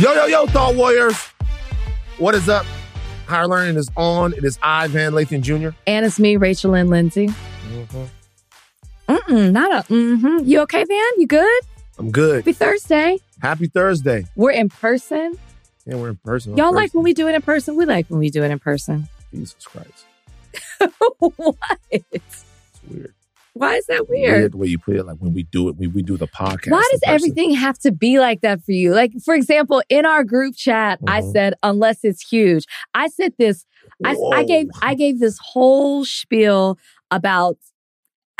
Yo, yo, yo, Thought Warriors. What is up? Higher Learning is on. It is I, Van Lathan Jr. And it's me, Rachel Lynn Lindsay. Mm-mm, not a mm-hmm. You okay, Van? You good? I'm good. Happy Thursday. Happy Thursday. We're in person. Yeah, we're in person. Y'all like when we do it in person? We like when we do it in person. Jesus Christ. what? It's weird. Why is that Weird weird? the way you put it. Like when we do it, we, we do the podcast. Why does person. everything have to be like that for you? Like, for example, in our group chat, I Mhm. said, unless it's huge. I said this, I, I gave I gave this whole spiel about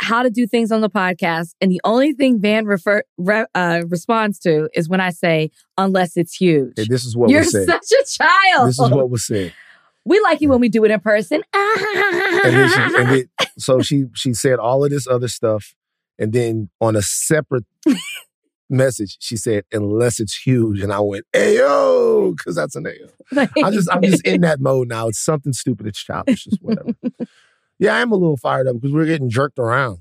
how to do things on the podcast, and the only thing Van refer re, uh, responds to is when I say, unless it's huge. Hey, this is what You're such a child. This is what was said. We like you when we do it in person. And then she, and then, so she she said all of this other stuff, and then on a separate message, she said, "Unless it's huge," and I went, "Ayo," because that's an Ayo. I just I'm just in that mode now. It's something stupid. It's childish. It's whatever. yeah, I am a little fired up because we're getting jerked around.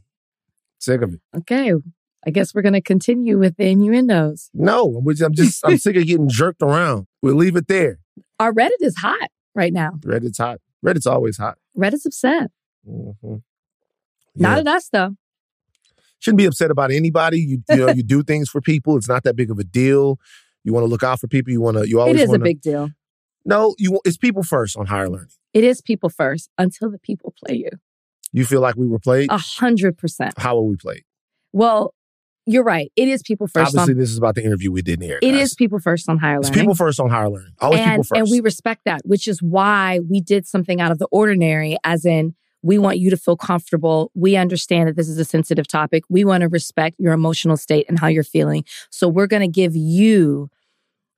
Sick of it. okay. I guess we're going to continue with the innuendos. No, I'm just I'm, just, I'm sick of getting jerked around. We'll leave it there. Our Reddit is hot right now. Reddit's hot. Reddit's always hot. Reddit's upset. Mhm. Not at us, though. shouldn't be upset about anybody. You you know you do things for people. It's not that big of a deal. You want to look out for people. You want to. You always It is a wanna, big deal. No, you. It's people first on higher learning. It is people first until the people play you. You feel like we were played. A hundred percent. How were we played? Well, you're right. It is people first. Obviously, on, this is about the interview we did in here. it guys. is people first on higher learning. It's people first on higher learning. Always and, people first. and we respect that, which is why we did something out of the ordinary, as in we want you to feel comfortable. We understand that this is a sensitive topic. We want to respect your emotional state and how you're feeling. So we're going to give you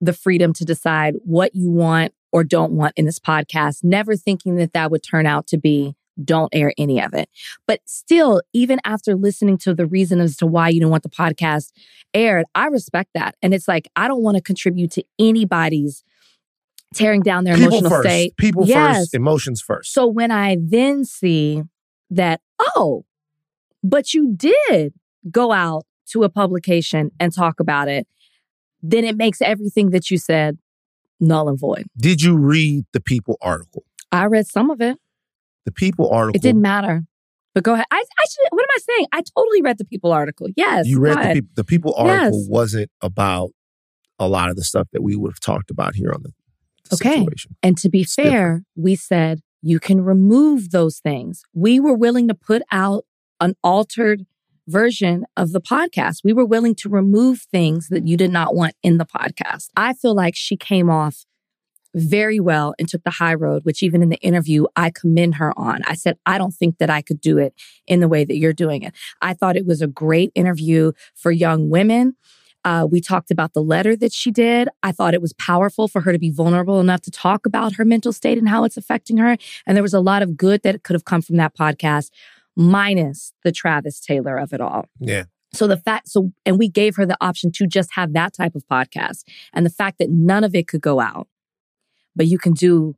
the freedom to decide what you want or don't want in this podcast, never thinking that that would turn out to be don't air any of it. But still, even after listening to the reason as to why you don't want the podcast aired, I respect that. And it's like, I don't want to contribute to anybody's tearing down their people emotional first. state. People Yes. first. Emotions first. So when I then see that, oh, but you did go out to a publication and talk about it, then it makes everything that you said null and void. did you read the People article? I read some of it. The People article. It didn't matter. But go ahead. I, I should, what am I saying? I totally read the People article. Yes. You read the people. The People article Yes. wasn't about a lot of the stuff that we would have talked about here on the, the Okay. situation. And to be It's different. fair, we said you can remove those things. We were willing to put out an altered version of the podcast. We were willing to remove things that you did not want in the podcast. I feel like she came off very well and took the high road, which even in the interview, I commend her on. I said, I don't think that I could do it in the way that you're doing it. I thought it was a great interview for young women. Uh, we talked about the letter that she did. I thought it was powerful for her to be vulnerable enough to talk about her mental state and how it's affecting her. And there was a lot of good that could have come from that podcast, minus the Travis Taylor of it all. Yeah. So the fact, so, and we gave her the option to just have that type of podcast. And the fact that none of it could go out, but you can do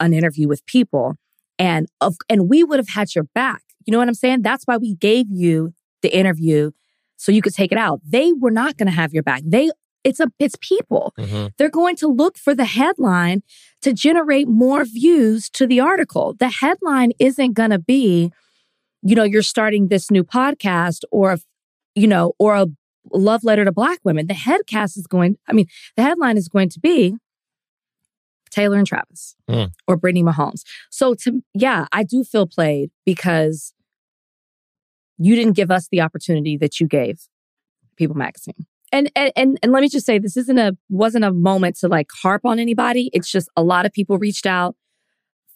an interview with people and of, and we would have had your back. You know what I'm saying? That's why we gave you the interview so you could take it out. They were not going to have your back. They, it's a, it's people. Mm-hmm. They're going to look for the headline to generate more views to the article. The headline isn't going to be, you know, you're starting this new podcast or, you know, or a love letter to black women. The headcast is going, I mean, the headline is going to be Taylor and Travis Mm. or Brittany Mahomes. So to, yeah, I do feel played because you didn't give us the opportunity that you gave People Magazine. And, and and and let me just say this isn't a wasn't a moment to like harp on anybody. It's just a lot of people reached out,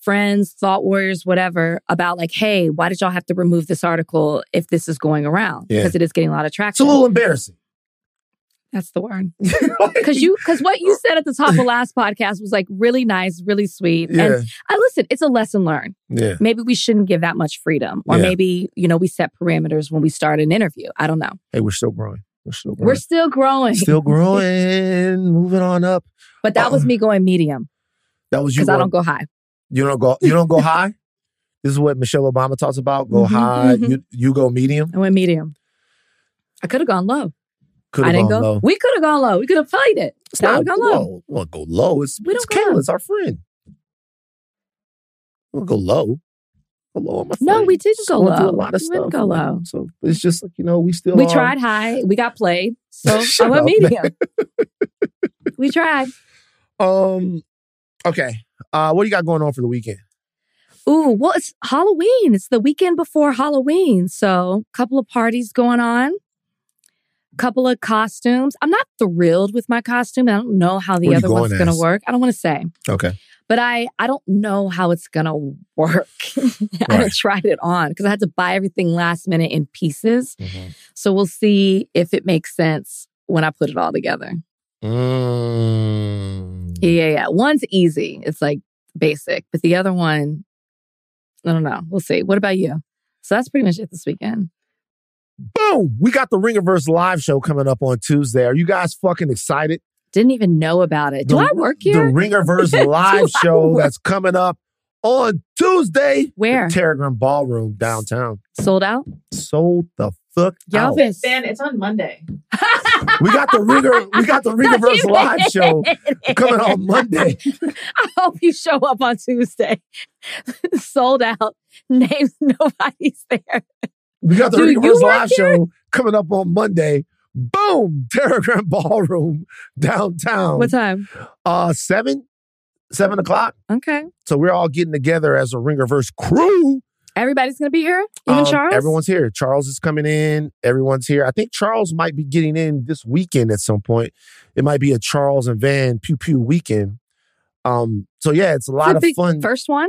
friends, thought warriors, whatever, about like, hey, why did y'all have to remove this article if this is going around? Yeah. Because it is getting a lot of traction. It's a little embarrassing. That's the word. Because you because what you said at the top of last podcast was like really nice, really sweet. yeah, And I listen, it's a lesson learned. yeah. Maybe we shouldn't give that much freedom. Or Yeah. maybe, you know, we set parameters when we start an interview. I don't know. Hey, we're still growing. We're still growing. We're still growing. still growing. Moving on up. But that was me going medium That was you. because I don't go high. You don't go. You don't go high. This is what Michelle Obama talks about. Go Mhm, high. mhm. You you go medium. I went medium. I could have gone low. Could I didn't go. low. We could have gone low. We could have played it. It's not gone low. low. We'll go low. It's, We it's don't go Kayla. low. It's our friend. We'll go low. Go low on my No, friend. we didn't Just go low. A lot of We stuff. didn't go low. So it's just like you know, we still We are- tried high. We got played. So I went medium. we tried. Um. Okay. Uh, what do you got going on for the weekend? Ooh, well, it's Halloween. It's the weekend before Halloween. So, a couple of parties going on, couple of costumes. I'm not thrilled with my costume. I don't know how the What are you other one's going going to work. I don't want to say, Okay. but I, I don't know how it's going to work. I Right. tried it on because I had to buy everything last minute in pieces. Mm-hmm. So, we'll see if it makes sense when I put it all together. Mm. Yeah, yeah, yeah. One's easy. It's like basic, but the other one, I don't know. We'll see. What about you? So that's pretty much it this weekend. Boom! We got the Ringerverse live show coming up on Tuesday. Are you guys fucking excited? Didn't even know about it. Do The- I work here? The Ringerverse live show that's coming up on Tuesday. Where? The Teragram Ballroom downtown. Sold out? Sold the fuck out. Yelvis. Dan, it's on Monday. We got the Ringer. We got the Ringerverse live show coming on Monday. I hope you show up on Tuesday. Sold out. Names nobody's there. We got the Ringerverse work live here? show coming up on Monday. Boom! Teragram Ballroom downtown. What time? Uh, seven, seven o'clock. Okay. So we're all getting together as a Ringerverse crew. Everybody's gonna be here? Even Um, Charles? Everyone's here. Charles is coming in. Everyone's here. I think Charles might be getting in this weekend at some point. It might be a Charles and Van pew pew weekend. Um. So yeah, it's a It's lot a of fun. First one?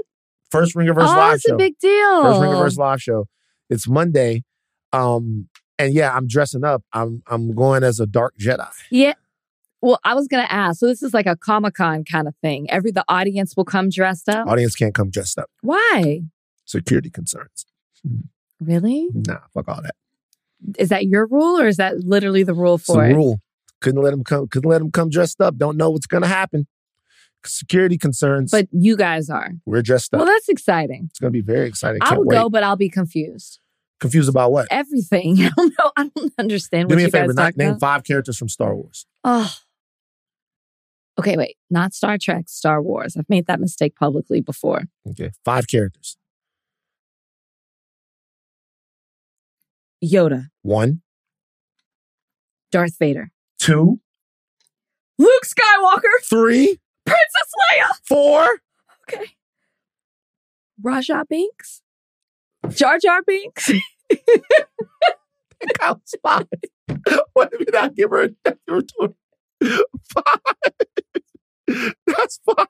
First Ringerverse oh, live it's show. a big deal. First Ringerverse live show. It's Monday. Um. And yeah, I'm dressing up. I'm I'm going as a dark Jedi. Yeah. Well, I was gonna ask. So this is like a Comic Con kind of thing. Every the audience will come dressed up. Audience can't come dressed up. Why? Security concerns. Really? Nah, fuck all that. Is that your rule, or is that literally the rule It's for the it? rule. Couldn't let them come. Couldn't let them come dressed up. Don't know what's gonna happen. Security concerns. But you guys are. we're dressed up. Well, that's exciting. it's gonna be very exciting. I Can't will wait. go, but I'll be confused. Confused about what? Everything. I don't know. I don't understand Do what me a you guys favor. talk Not, name about. five characters from Star Wars. Oh. Okay, wait. Not Star Trek, Star Wars. I've made that mistake publicly before. Okay, five characters. Yoda, One, Darth Vader, two, Luke Skywalker, three, Princess Leia. four. Okay. Raja Binks, Jar Jar Binks. Counts five. What did we not give her? a- Give her two? Five. That's five.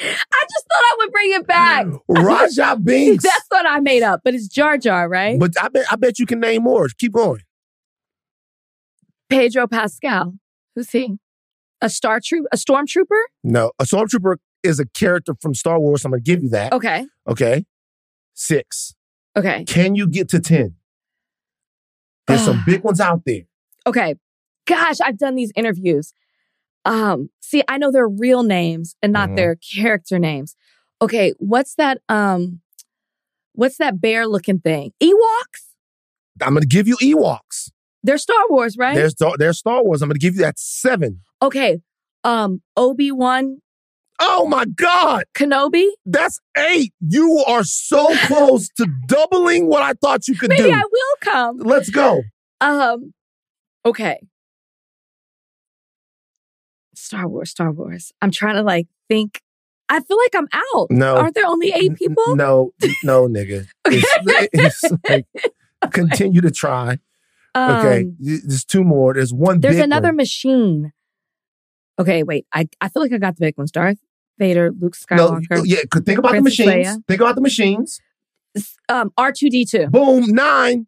I just thought I would bring it back. Raja Binks. That's what I made up, but it's Jar Jar, right? But I bet I bet you can name more. Keep going. Pedro Pascal. Who's he? A star troop, a stormtrooper? No, a stormtrooper is a character from Star Wars. I'm gonna give you that. Okay. Okay. Six. Okay. Can you get to ten? There's some big ones out there. Okay. Gosh, I've done these interviews. Um, see, I know their real names and not Mhm. their character names. Okay, what's that um what's that bear looking thing? Ewoks? I'm gonna give you Ewoks. They're Star Wars, right? They're Star Wars. I'm gonna give you that seven. Okay. Um, Obi-Wan Oh my God, Kenobi? that's eight. You are so close to doubling what I thought you could Maybe do. Maybe I will come. Let's go. Um, okay. Star Wars, Star Wars. I'm trying to like think. I feel like I'm out. No. Aren't there only eight N- people? No, no, nigga. It's, it's like continue to try. Okay, Um, there's two more. There's one. there's another one. machine. Okay, wait. I, I feel like I got the big ones. Darth Vader, Luke No, Skywalker, yeah. Think about Princess the machines. Leia. Think about the machines. um, R2D2. Boom, nine.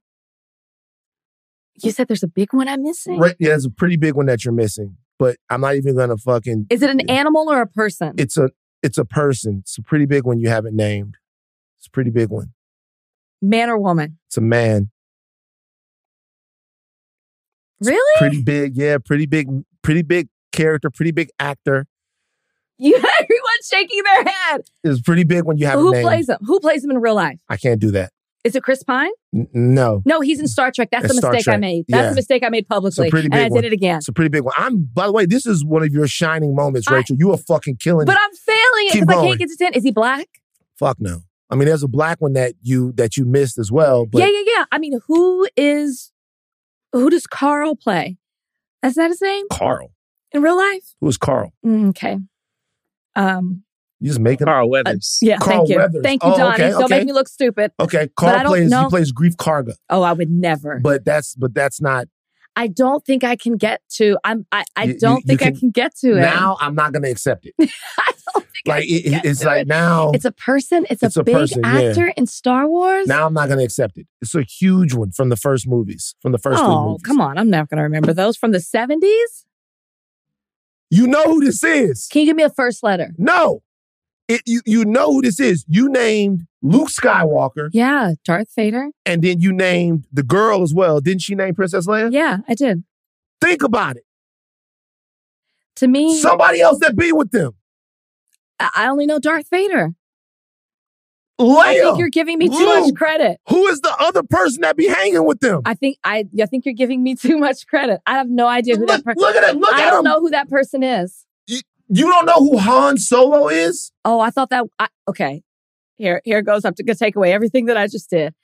You said there's a big one I'm missing? Right, yeah, there's a pretty big one that you're missing. But I'm not even gonna fucking. Is it an animal or a person? It's a it's a person. It's a pretty big one you haven't named. It's a pretty big one. Man or woman? It's a man. Really? Pretty big, yeah. Pretty big, pretty big character. Pretty big actor. You everyone's shaking their head. It's pretty big when you haven't Who plays him? Who plays him in real life? I can't do that. Is it Chris Pine? N- no, No, he's in Star Trek. That's It's the Star mistake I made. That's Yeah. the mistake I made publicly. pretty and I big did one. it again. it's a pretty big one. I'm. By the way, this is one of your shining moments, I- Rachel. you are fucking killing me. But it. I'm failing it because I can't get to 10. Is he black? Fuck no. I mean, there's a black one that you that you missed as well. But yeah, yeah, yeah. I mean, who is, who does Carl play? Is that his name Carl. In real life? Who is Carl? Mm, okay. Um, You just making. Carl Weathers. yeah, Carl thank you. Weathers. Thank you, Oh, Donnie. okay, Don't okay. make me look stupid. Okay, Carl plays. know. He plays Greef Karga, Oh, I would never. but that's but that's not. I don't think I can get to. I'm. I. I You- you- don't you think I can- can get to it. Now I'm not gonna accept it. I don't think Like I can it, get it's to like it. now. It's a person. It's, It's a, a big person, yeah. actor in Star Wars. now I'm not gonna accept it. It's a huge one from the first movies, from the first three oh, movies. come on! I'm not going to remember those from the 70s. You know who this is? Can you give me a first letter? No, it you you know who this is. You named Luke Skywalker, Yeah, Darth Vader. and then you named the girl as well. Didn't she name Princess Leia? Yeah, I did. Think about it. To me, Somebody else that be with them. I I only know Darth Vader. I Leia. think you're giving me too much credit. Who is the other person that be hanging with them? I think I. I think you're giving me too much credit. I have no idea who look, that person. look at it. Look I at don't him. know who that person is. You don't know who Han Solo is? Oh, I thought that. I, okay, here here goes. I'm to take away everything that I just did.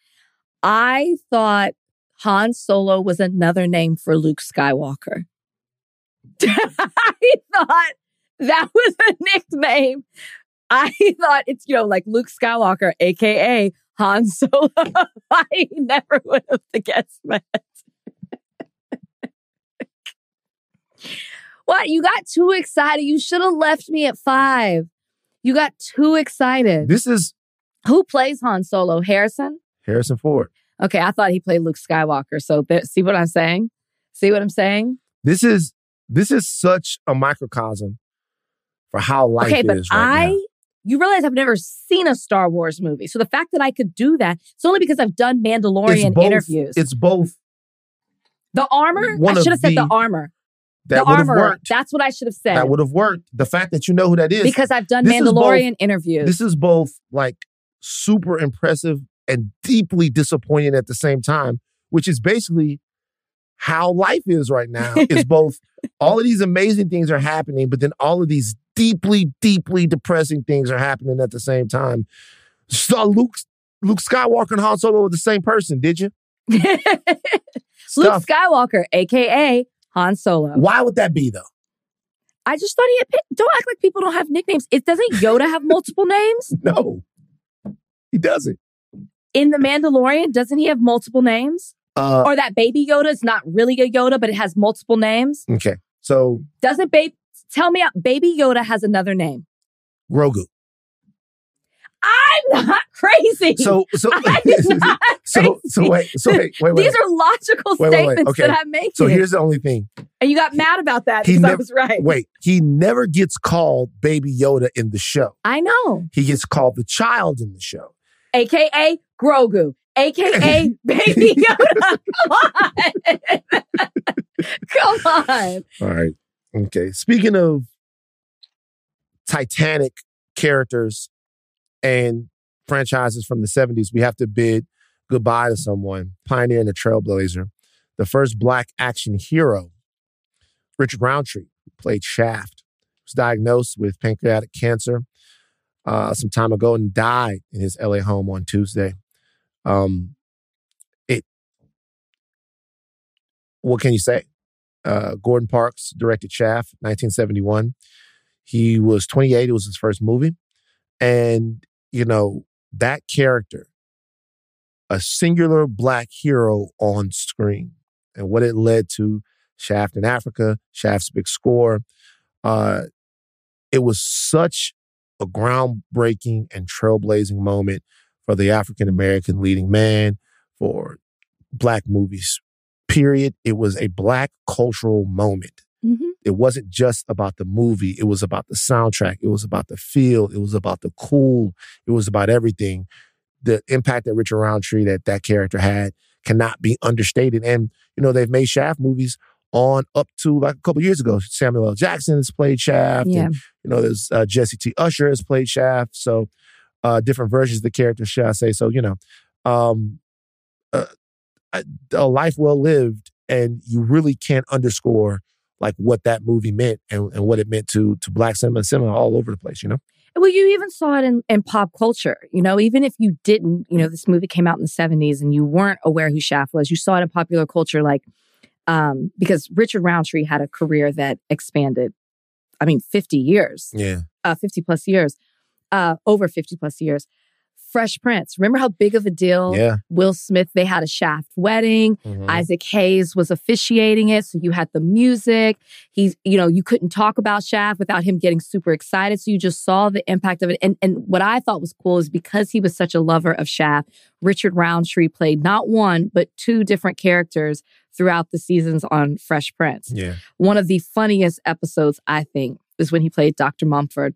I thought Han Solo was another name for Luke Skywalker. I thought that was a nickname. I thought it's you know like Luke Skywalker, aka Han Solo. I never would have guessed that. what? You got too excited. You should have left me at five. You got too excited. This is Who plays Han Solo? Harrison? Harrison Ford. Okay, I thought he played Luke Skywalker. So th- see what I'm saying? See what I'm saying? This is this is such a microcosm for how life okay, but is right I now. You realize I've never seen a Star Wars movie. So the fact that I could do that, it's only because I've done Mandalorian both- interviews. It's both the armor? I should have said the the- armor. that the would have armor. worked. That's what I should have said. That would have worked. The fact that you know who that is because I've done is both- Mandalorian interviews. this is both like super impressive and deeply disappointing at the same time, which is basically how life is right now. is both all of these amazing things are happening, but then all of these deeply, deeply depressing things are happening at the same time. So Luke, Luke Skywalker and Han Solo were the same person, did you? Luke Skywalker, aka Han Solo. Why would that be though? I just thought he had. pick- Don't act like people don't have nicknames. It doesn't Yoda have multiple names No, he doesn't. in the Mandalorian? Doesn't he have multiple names? Uh, Or that baby Yoda is not really a Yoda, but it has multiple names. okay, so Doesn't babe? Tell me, baby Yoda has another name. Grogu. I'm not crazy. So so so so wait so wait wait wait. These are logical Wait, wait, wait. statements Okay. that I'm making. so here's the only thing. and you got mad about that He because I was right. Wait, he never gets called Baby Yoda in the show. I know. He gets called the child in the show. AKA Grogu. AKA Baby Yoda. Come on. Come on. All right. Okay. Speaking of Titanic characters and franchises from the 70s, we have to bid goodbye to someone, pioneer and a trailblazer, the first black action hero, Richard Roundtree, who played Shaft, was diagnosed with pancreatic cancer uh, some time ago and died in his LA home on Tuesday. Um, it, what can you say? Uh, Gordon Parks directed Shaft, 1971. He was 28. It was his first movie. And, you know, that character, a singular black hero on screen, and what it led to Shaft in Africa, Shaft's big score. Uh, it was such a groundbreaking and trailblazing moment for the African American leading man, for black movies, period. It was a black cultural moment. Mhm. It wasn't just about the movie. It was about the soundtrack. It was about the feel. It was about the cool. It was about everything. The impact that Richard Roundtree, that that character had, cannot be understated. And you know they've made Shaft movies on up to like a couple years ago. Samuel L. Jackson has played Shaft. Yeah. And, you know, there's uh, Jessie T. Usher has played Shaft. So uh, different versions of the character, shall I say? So you know, um, a, a, a life well lived, and you really can't underscore like what that movie meant and, and what it meant to to black cinema and cinema all over the place. You know. Well, you even saw it in, in pop culture. You know, even if you didn't, you know, this movie came out in the 70s and you weren't aware who Shaft was, you saw it in popular culture, like, um, because Richard Roundtree had a career that expanded, I mean, 50 years, Yeah. uh, 50 plus years, uh, over 50 plus years. Fresh Prince. Remember how big of a deal Yeah. Will Smith, they had a Shaft wedding. Mhm. Isaac Hayes was officiating it. So you had the music. He's, you know, you couldn't talk about Shaft without him getting super excited. So you just saw the impact of it. And and what I thought was cool is because he was such a lover of Shaft, Richard Roundtree played not one, but two different characters throughout the seasons on Fresh Prince. Yeah. One of the funniest episodes, I think, is when he played Dr. Mumford.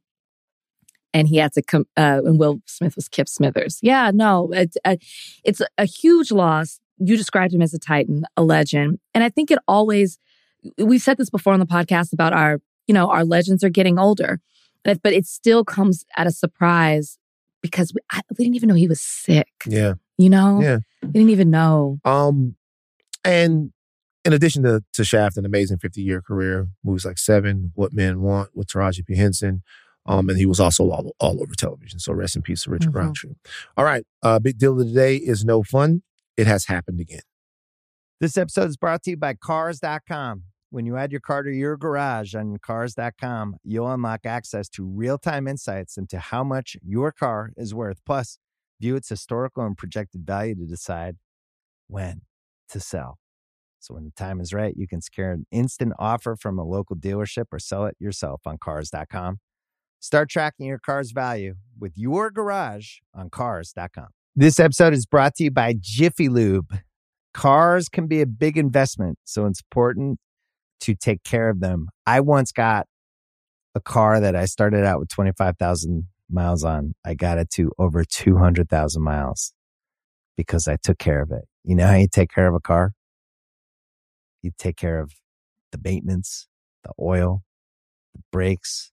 And he had to come, uh, and Will Smith was Kip Smithers. Yeah, no, it, uh, it's a huge loss. You described him as a titan, a legend. And I think it always, we've said this before on the podcast about our, you know, our legends are getting older, but, but it still comes at a surprise because we, I, we didn't even know he was sick, Yeah. you know? Yeah. We didn't even know. Um, and in addition to, to Shaft, an amazing 50 year career, movies like Seven, What Men Want with Taraji P. Henson. Um, and he was also all, all over television. So rest in peace to Richard Mhm. Roundtree. All right. Uh, big deal of the day is no fun. It has happened again. This episode is brought to you by Cars.com. When you add your car to your garage on Cars.com, you'll unlock access to real time insights into how much your car is worth, plus, view its historical and projected value to decide when to sell. So, when the time is right, you can secure an instant offer from a local dealership or sell it yourself on Cars.com. Start tracking your car's value with your garage on Cars.com. This episode is brought to you by Jiffy Lube. Cars can be a big investment, so it's important to take care of them. I once got a car that I started out with 25,000 miles on. I got it to over 200,000 miles because I took care of it. You know how you take care of a car? You take care of the maintenance, the oil, the brakes,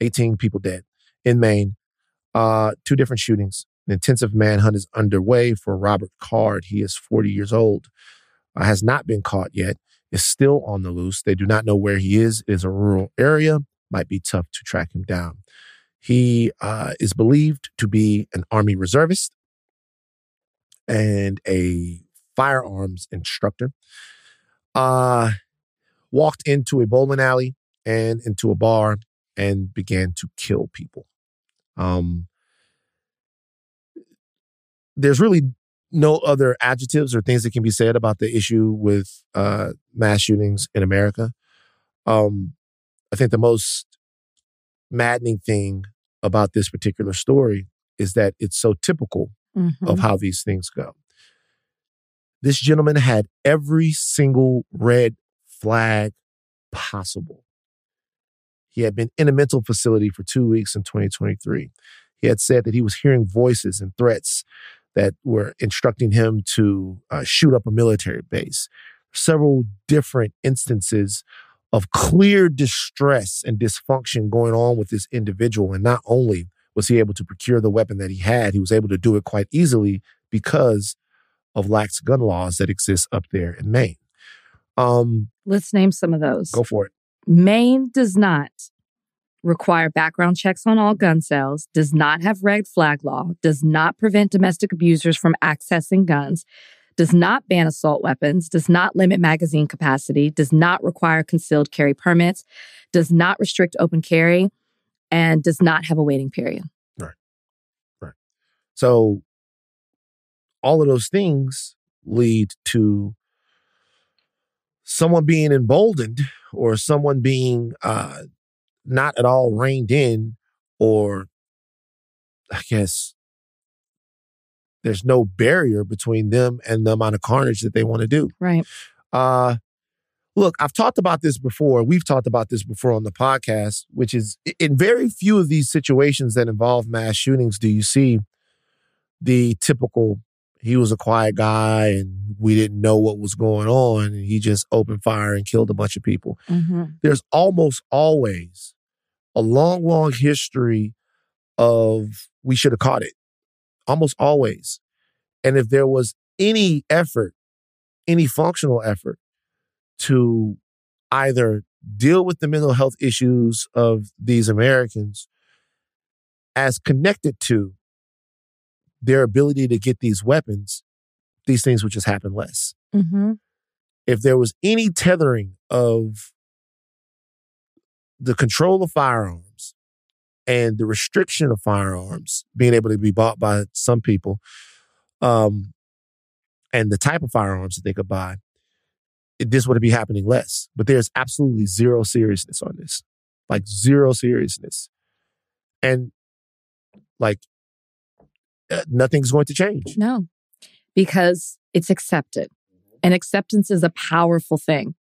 18 people dead in Maine. Uh, two different shootings. An intensive manhunt is underway for Robert Card. He is 40 years old. Uh, has not been caught yet. Is still on the loose. They do not know where he is. It is a rural area. Might be tough to track him down. He uh, is believed to be an Army reservist and a firearms instructor. Uh, walked into a bowling alley and into a bar and began to kill people. Um, there's really no other adjectives or things that can be said about the issue with uh, mass shootings in America. Um, I think the most maddening thing about this particular story is that it's so typical Mhm. of how these things go. This gentleman had every single red flag possible. He had been in a mental facility for two weeks in 2023. He had said that he was hearing voices and threats that were instructing him to uh, shoot up a military base. Several different instances of clear distress and dysfunction going on with this individual. And not only was he able to procure the weapon that he had, he was able to do it quite easily because of lax gun laws that exist up there in Maine. Um, Let's name some of those. go for it. Maine does not require background checks on all gun sales, does not have red flag law, does not prevent domestic abusers from accessing guns, does not ban assault weapons, does not limit magazine capacity, does not require concealed carry permits, does not restrict open carry, and does not have a waiting period. Right. Right. So all of those things lead to someone being emboldened or someone being uh, not at all reined in or I guess there's no barrier between them and the amount of carnage that they want to do. Right. Uh, look, I've talked about this before. We've talked about this before on the podcast, which is in very few of these situations that involve mass shootings do you see the typical he was a quiet guy and we didn't know what was going on and he just opened fire and killed a bunch of people. Mm-hmm. There's almost always a long, long history of we should have caught it. Almost always. And if there was any effort, any functional effort to either deal with the mental health issues of these Americans as connected to their ability to get these weapons, these things would just happen less. Mm-hmm. If there was any tethering of the control of firearms and the restriction of firearms being able to be bought by some people, um, and the type of firearms that they could buy, it, this would be happening less. But there's absolutely zero seriousness on this, like zero seriousness, and like uh, nothing's going to change. No, because it's accepted. And acceptance is a powerful thing.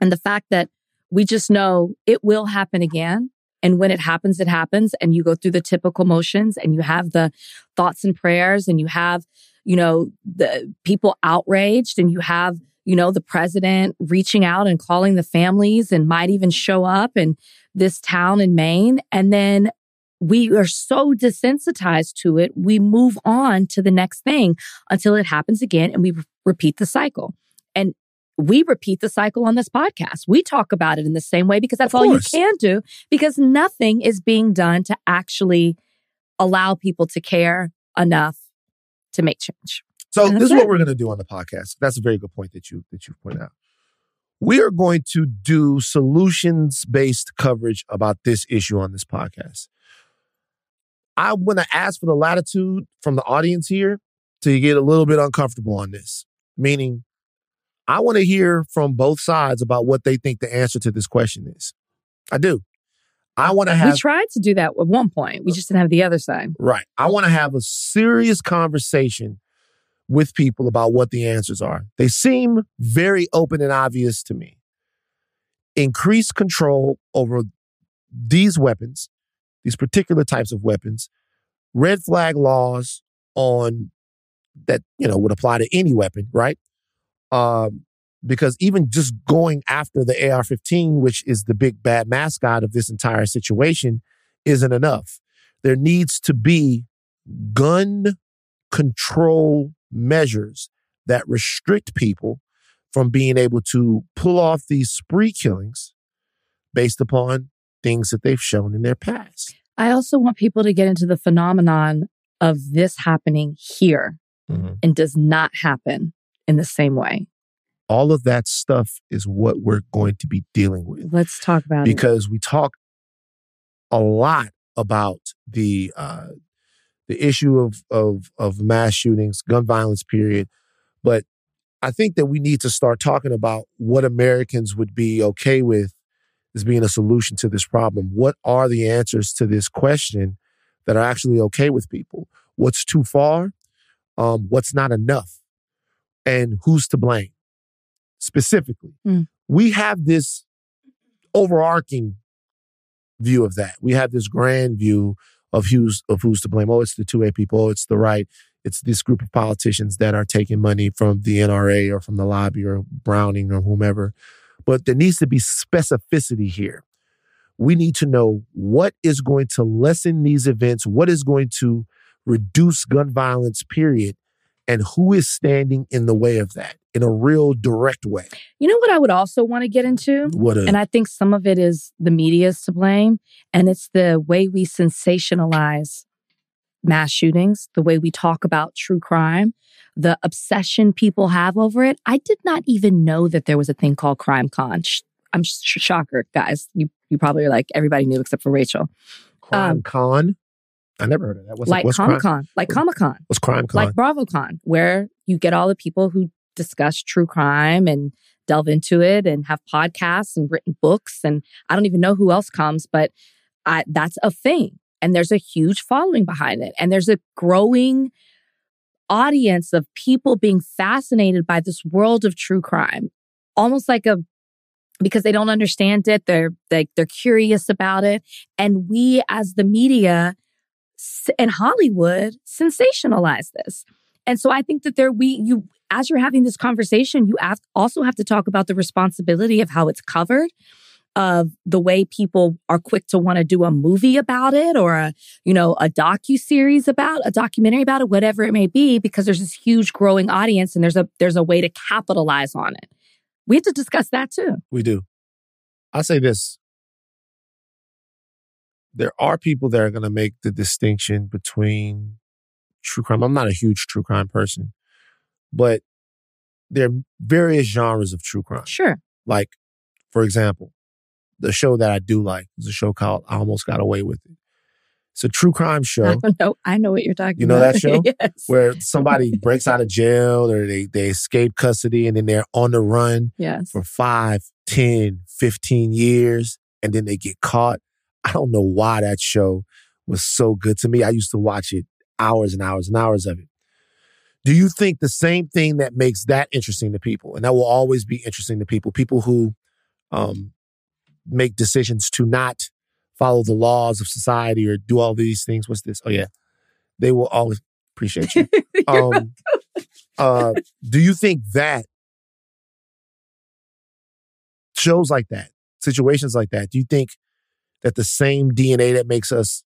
And the fact that we just know it will happen again. And when it happens, it happens. And you go through the typical motions and you have the thoughts and prayers and you have, you know, the people outraged and you have, you know, the president reaching out and calling the families and might even show up in this town in Maine. And then we are so desensitized to it, we move on to the next thing until it happens again and we re- repeat the cycle. And we repeat the cycle on this podcast. We talk about it in the same way because that's all you can do because nothing is being done to actually allow people to care enough to make change. So this is what we're going to do on the podcast. That's a very good point that you that you point out. We are going to do solutions based coverage about this issue on this podcast. I'm going to ask for the latitude from the audience here to get a little bit uncomfortable on this. Meaning, I want to hear from both sides about what they think the answer to this question is. I do. I want to have we tried to do that at one point. We uh, just didn't have the other side. Right. I want to have a serious conversation with people about what the answers are. They seem very open and obvious to me. Increase control over these weapons, these particular types of weapons, red flag laws on that, you know, would apply to any weapon, right? Um, because even just going after the AR 15, which is the big bad mascot of this entire situation, isn't enough. There needs to be gun control measures that restrict people from being able to pull off these spree killings based upon things that they've shown in their past. I also want people to get into the phenomenon of this happening here and does not happen in the same way. All of that stuff is what we're going to be dealing with. Let's talk about it. because we talk a lot about the uh, the issue of of of mass shootings, gun violence, period. But I think that we need to start talking about what Americans would be okay with as being a solution to this problem. What are the answers to this question that are actually okay with people? What's too far? Um, what's not enough? And who's to blame? Specifically, Mm. we have this overarching view of that. We have this grand view of who's of who's to blame. Oh, it's the two A people. Oh, it's the right. It's this group of politicians that are taking money from the NRA or from the lobby or Browning or whomever. But there needs to be specificity here. We need to know what is going to lessen these events, what is going to reduce gun violence, period, and who is standing in the way of that in a real direct way. you know what I would also want to get into? What a And I think some of it is the media's to blame. And it's the way we sensationalize mass shootings, the way we talk about true crime, the obsession people have over it. I did not even know that there was a thing called Crime Con. Sh- I'm sh- shocker, guys. You you probably are like everybody knew except for Rachel. crime um, con. I never heard of that. What's, like Comic? Con, like Comic Con. What's crime con? like BravoCon, where you get all the people who discuss true crime and delve into it and have podcasts and written books. And I don't even know who else comes, but I, that's a thing. And there's a huge following behind it. And there's a growing audience of people being fascinated by this world of true crime, almost like a because they don't understand it. They're like they're curious about it, and we as the media and Hollywood sensationalize this. And so I think that there we you as you're having this conversation, you also have to talk about the responsibility of how it's covered, of the way people are quick to want to do a movie about it or a you know a docu series about a documentary about it, whatever it may be, because there's this huge growing audience and there's a there's a way to capitalize on it. We have to discuss that too. We do. I say this. There are people that are going to make the distinction between true crime. I'm not a huge true crime person, but there are various genres of true crime. Sure. Like, for example, the show that I do like is a show called I Almost Got Away with It. It's a true crime show. I know, I know what you're talking about. You know about. that show? yes. Where somebody breaks out of jail or they, they escape custody and then they're on the run yes. for five, 10, 15 years and then they get caught. I don't know why that show was so good to me. I used to watch it hours and hours and hours of it. Do you think the same thing that makes that interesting to people, and that will always be interesting to people, people who um, make decisions to not follow the laws of society or do all these things? What's this? Oh yeah, they will always appreciate you. um, uh, do you think that shows like that, situations like that, do you think that the same DNA that makes us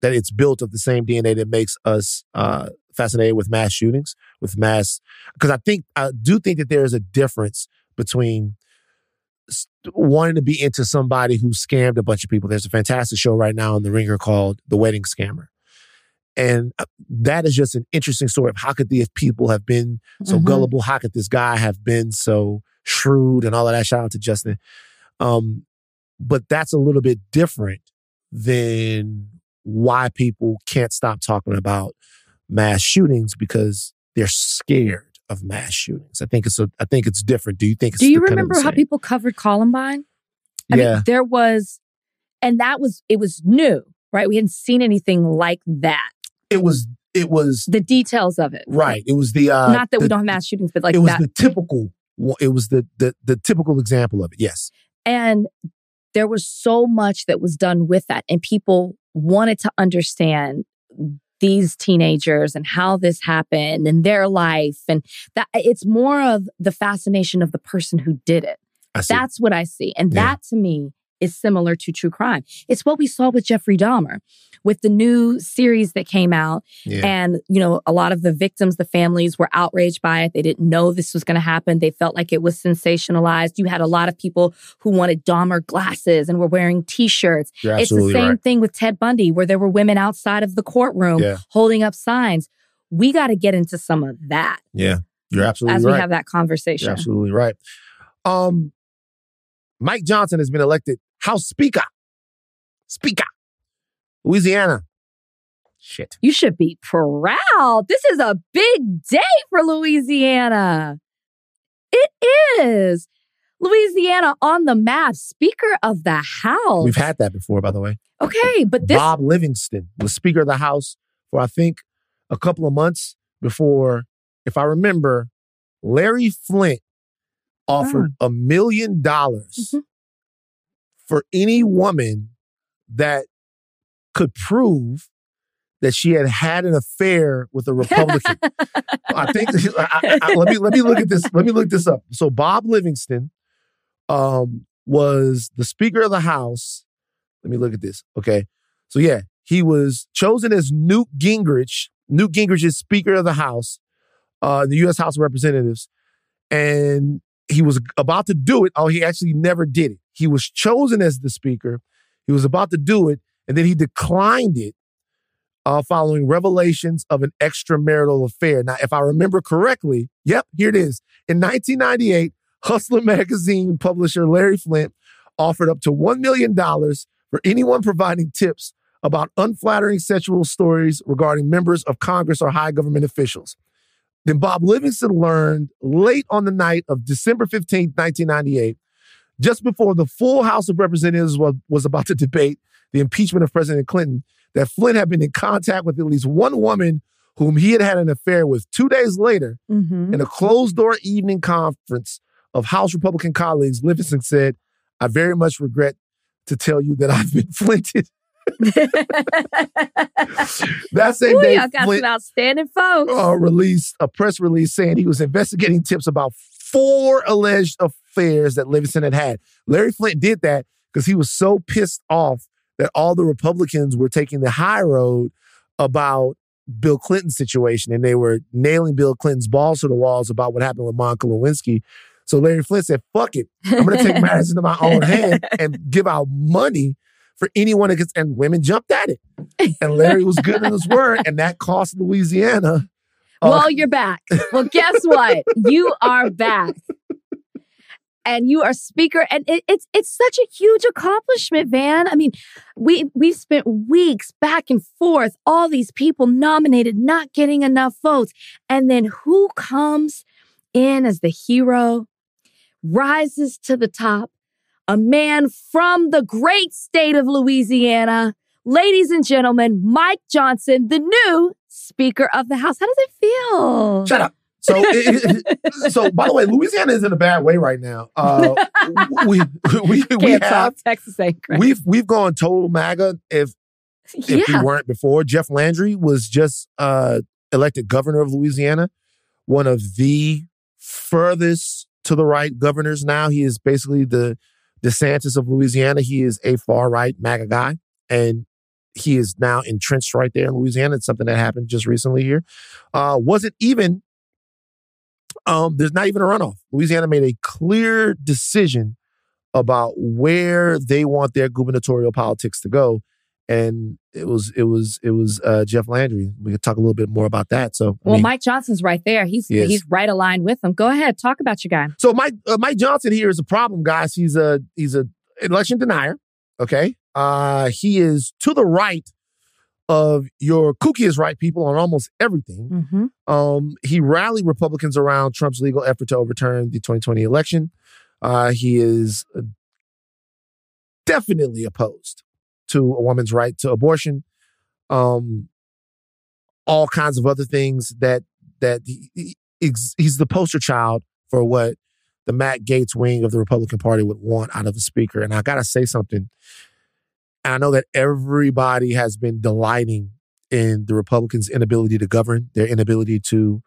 that it's built of the same DNA that makes us uh, fascinated with mass shootings, with mass? Because I think I do think that there is a difference between wanting to be into somebody who scammed a bunch of people. There's a fantastic show right now on the Ringer called The Wedding Scammer. And uh, that is just an interesting story of how could these people have been so Mhm. gullible? How could this guy have been so shrewd and all of that? Shout out to Justin. Um, but that's a little bit different than why people can't stop talking about mass shootings because they're scared of mass shootings. I think it's a, I think it's different. Do you think it's Do you the- kind of remember how people covered Columbine? I yeah. mean, there was, and that was, it was new, right? We hadn't seen anything like that. it was it was The details of it. right. It was the uh Not that we don't have mass shootings, but like it was that. the typical one- it was the, the the typical example of it. Yes. And there was so much that was done with that. And people wanted to understand these teenagers and how this happened and their life. And that it's more of the fascination of the person who did it. That's what I see. And Yeah. that to me is similar to true crime. It's what we saw with Jeffrey Dahmer with the new series that came out. yeah. And, you know, a lot of the victims, the families were outraged by it. They didn't know this was going to happen. They felt like it was sensationalized. You had a lot of people who wanted Dahmer glasses and were wearing t shirts. It's the same right. thing with Ted Bundy, where there were women outside of the courtroom Yeah. holding up signs. We got to get into some of that Yeah. You're absolutely as right. we have that conversation. You're absolutely right. Um, Mike Johnson has been elected House Speaker. Speaker. Louisiana. Shit. You should be proud. This is a big day for Louisiana. It is. Louisiana on the map, Speaker of the House. We've had that before, by the way. Okay, but this Bob Livingston was Speaker of the House for, I think, a couple of months before, if I remember, Larry Flynt offered a million dollars Mhm. for any woman that could prove that she had had an affair with a Republican. I think I, I- let me let me look at this. Let me look this up. So Bob Livingston um, was the Speaker of the House. Let me look at this. Okay, so yeah, he was chosen as Newt Gingrich. Newt Gingrich is Speaker of the House, uh, the U.S. House of Representatives, and he was about to do it. Oh, he actually never did it. He was chosen as the Speaker. He was about to do it, and then he declined it uh, following revelations of an extramarital affair. Now, if I remember correctly, yep, here it is. In 1998, Hustler magazine publisher Larry Flynt offered up to $1 million for anyone providing tips about unflattering sexual stories regarding members of Congress or high government officials. Then Bob Livingston learned late on the night of December 15, 1998, just before the full House of Representatives was, was about to debate the impeachment of President Clinton, that Flynt had been in contact with at least one woman whom he had had an affair with two days later Mhm. in a closed door evening conference of House Republican colleagues, Livingston said, I very much regret to tell you that I've been flinted. that same Ooh, day, y'all got Flynt some outstanding folks. uh, released a press release saying he was investigating tips about four alleged affairs that Livingston had had. Larry Flynt did that because he was so pissed off that all the Republicans were taking the high road about Bill Clinton's situation and they were nailing Bill Clinton's balls to the walls about what happened with Monica Lewinsky. So Larry Flynt said, fuck it. I'm going to take matters into my own hand and give out money for anyone that gets, and women jumped at it. And Larry was good in his word, and that cost Louisiana. uh, well, you're back. Well, guess what? you are back. And you are speaker, and it, it's it's such a huge accomplishment, Van. I mean, we we've spent weeks back and forth, all these people nominated, not getting enough votes, and then who comes in as the hero, rises to the top, a man from the great state of Louisiana, ladies and gentlemen, Mike Johnson, the new Speaker of the House. How does it feel? Shut up. So, it- it- so by the way, Louisiana is in a bad way right now. Uh, we we we Can't have. Texas ain't great. we've we've gone total MAGA. If if we weren't before, Jeff Landry was just uh, elected governor of Louisiana, one of the furthest to the right governors. Now he is basically the DeSantis of Louisiana. He is a far right MAGA guy, and he is now entrenched right there in Louisiana. It's something that happened just recently here. Uh, wasn't even um, there's not even a runoff. Louisiana made a clear decision about where they want their gubernatorial politics to go, and it was it was it was uh, Jeff Landry. We could talk a little bit more about that. So, I well, mean, Mike Johnson's right there. He's He he's right aligned with them. Go ahead, talk about your guy. so Mike uh, Mike Johnson here is a problem, guys. He's a he's a election denier. Okay, uh, he is to the right of your kookiest right people on almost everything. Mm-hmm. Um, he rallied Republicans around Trump's legal effort to overturn the 2020 election. Uh, he is uh, definitely opposed to a woman's right to abortion. Um, all kinds of other things that that he, he- he's, he's the poster child for what the Matt Gaetz wing of the Republican Party would want out of a speaker. And I gotta say something. And I know that everybody has been delighting in the Republicans' inability to govern, their inability to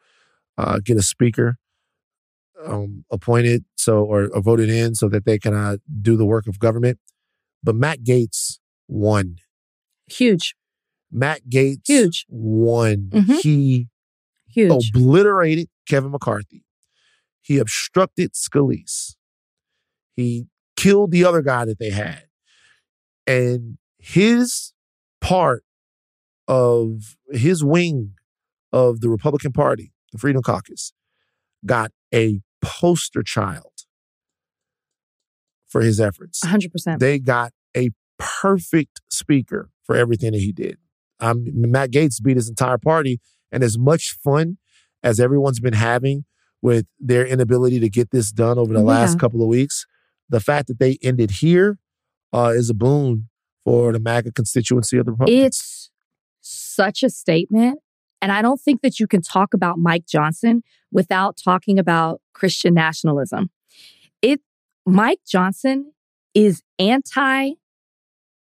uh, get a speaker um, appointed, so or, or voted in, so that they can uh, do the work of government. But Matt Gaetz won. Huge, Matt Gaetz Huge. won. Mhm. He huge. obliterated Kevin McCarthy. He obstructed Scalise. He killed the other guy that they had. And his part of his wing of the Republican Party, the Freedom Caucus, got a poster child for his efforts. 100%. They got a perfect speaker for everything that he did. Um, Matt Gaetz beat his entire party, and as much fun as everyone's been having with their inability to get this done over the last couple of weeks, the fact that they ended here uh, is a boon for the MAGA constituency of the Republicans. It's such a statement. And I don't think that you can talk about Mike Johnson without talking about Christian nationalism. It Mike Johnson is anti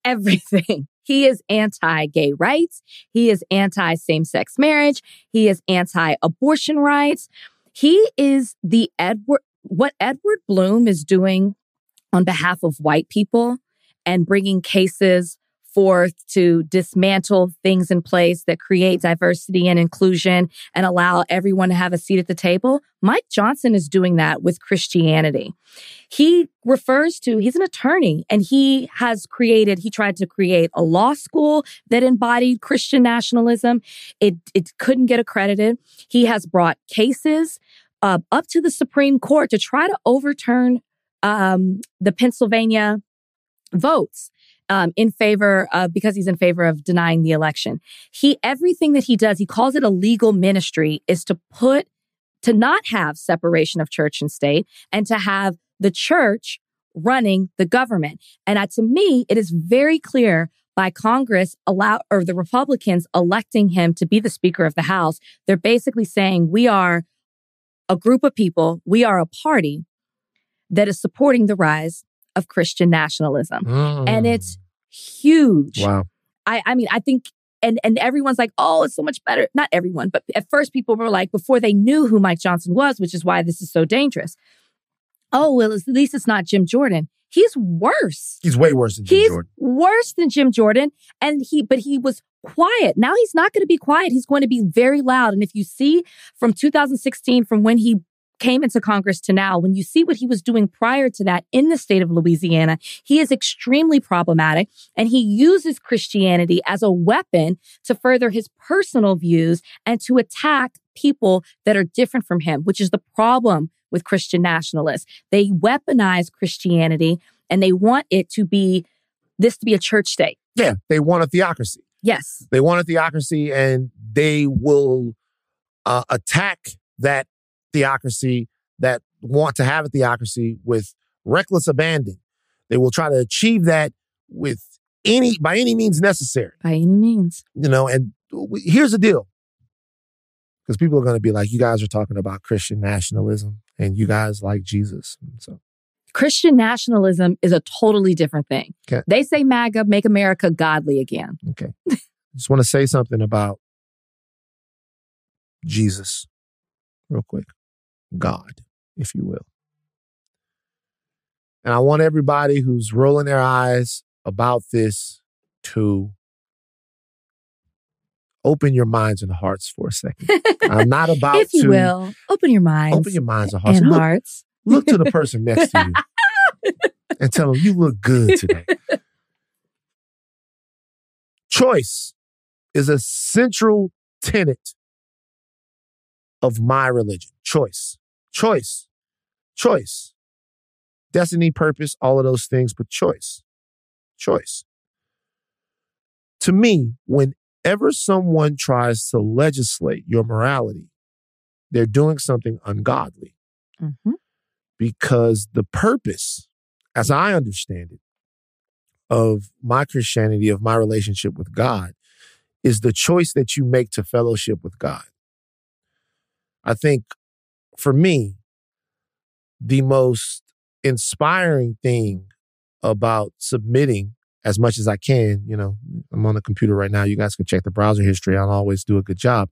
everything. He is anti gay rights. He is anti same sex marriage. He is anti abortion rights. He is the Edward, what Edward Blum is doing on behalf of white people and bringing cases forth to dismantle things in place that create diversity and inclusion and allow everyone to have a seat at the table. Mike Johnson is doing that with Christianity. He refers to, he's an attorney and he has created, he tried to create a law school that embodied Christian nationalism. It, it couldn't get accredited. He has brought cases uh, up to the Supreme Court to try to overturn um, the Pennsylvania votes um, in favor of because he's in favor of denying the election. He everything that he does, he calls it a legal ministry, is to put to not have separation of church and state and to have the church running the government. And uh, to me, it is very clear by Congress allow or the Republicans electing him to be the Speaker of the House, they're basically saying we are a group of people, we are a party that is supporting the rise of Christian nationalism. And it's huge. Mm. wow. I, I mean, I think, and and everyone's like, oh, it's so much better. Not everyone, but at first people were like, before they knew who Mike Johnson was, which is why this is so dangerous. Oh, well, at least it's not Jim Jordan. He's worse. He's way worse than Jim He's Jordan. worse than Jim Jordan. And he, but he was quiet. Now he's not going to be quiet. He's going to be very loud. And if you see from 2016, from when he came into Congress to now, when you see what he was doing prior to that in the state of Louisiana, he is extremely problematic and he uses Christianity as a weapon to further his personal views and to attack people that are different from him, which is the problem with Christian nationalists. They weaponize Christianity and they want it to be this to be a church state. Yeah, they want a theocracy. Yes. They want a theocracy, and they will uh, attack that theocracy that want to have a theocracy with reckless abandon. They will try to achieve that with any by any means necessary. By any means. You know, and here's the deal. Because people are going to be like, you guys are talking about Christian nationalism and you guys like Jesus. So Christian nationalism is a totally different thing. Okay. They say MAGA, make America godly again. Okay. Just want to say something about Jesus, real quick. God, if you will. And I want everybody who's rolling their eyes about this to open your minds and hearts for a second. I'm not about if you to will, open your minds open your minds and hearts. and Look, hearts. look to the person next to you and tell them you look good today. Choice is a central tenet of my religion. Choice, choice, choice. Destiny, purpose, all of those things, but choice, choice. To me, whenever someone tries to legislate your morality, they're doing something ungodly Mhm. because the purpose, as I understand it, of my Christianity, of my relationship with God, is the choice that you make to fellowship with God. I think for me, the most inspiring thing about submitting as much as I can, you know, I'm on the computer right now. You guys can check the browser history. I'll always do a good job.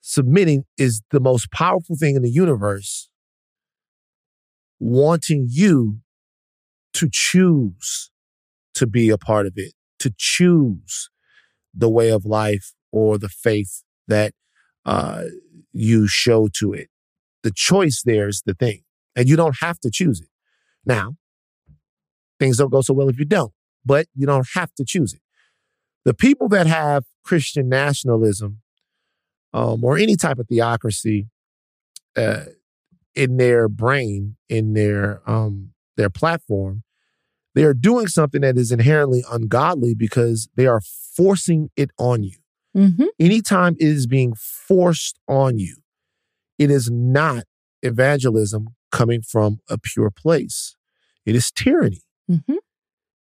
Submitting is the most powerful thing in the universe wanting you to choose to be a part of it, to choose the way of life or the faith that uh, you show to it. The choice there is the thing, and you don't have to choose it. Now, things don't go so well if you don't, but you don't have to choose it. The people that have Christian nationalism um, or any type of theocracy uh, in their brain, in their um, their platform, they are doing something that is inherently ungodly because they are forcing it on you. Mhm. Anytime it is being forced on you, it is not evangelism coming from a pure place. It is tyranny. Mhm.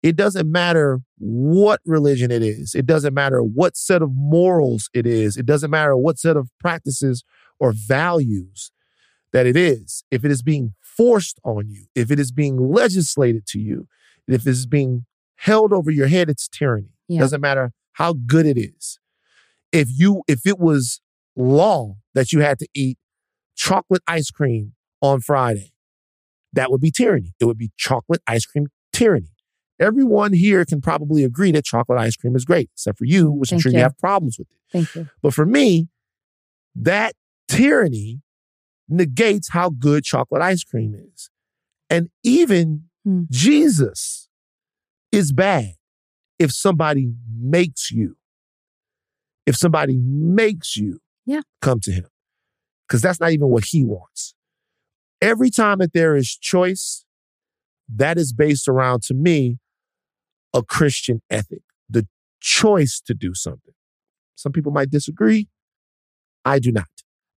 It doesn't matter what religion it is. It doesn't matter what set of morals it is. It doesn't matter what set of practices or values that it is. If it is being forced on you, if it is being legislated to you, if it is being held over your head, it's tyranny. Yeah. Doesn't matter how good it is. If you if it was law that you had to eat chocolate ice cream on Friday, that would be tyranny. It would be chocolate ice cream tyranny. Everyone here can probably agree that chocolate ice cream is great, except for you, which I'm sure you you. have problems with it. Thank you. But for me, that tyranny negates how good chocolate ice cream is. And even Hmm. Jesus is bad if somebody makes you, if somebody makes you Yeah. come to him. Because that's not even what he wants. Every time that there is choice, that is based around, to me, a Christian ethic, the choice to do something. Some people might disagree. I do not.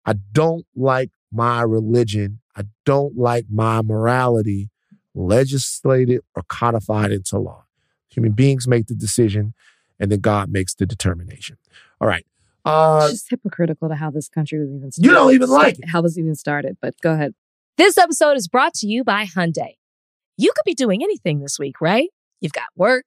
I don't like my religion. I don't like my morality legislated or codified into law. Human beings make the decision, and then God makes the determination. All right. Uh, It's just hypocritical to how this country was even started. you don't even like it. How was even started, but go ahead. This episode is brought to you by Hyundai. You could be doing anything this week, right? You've got work,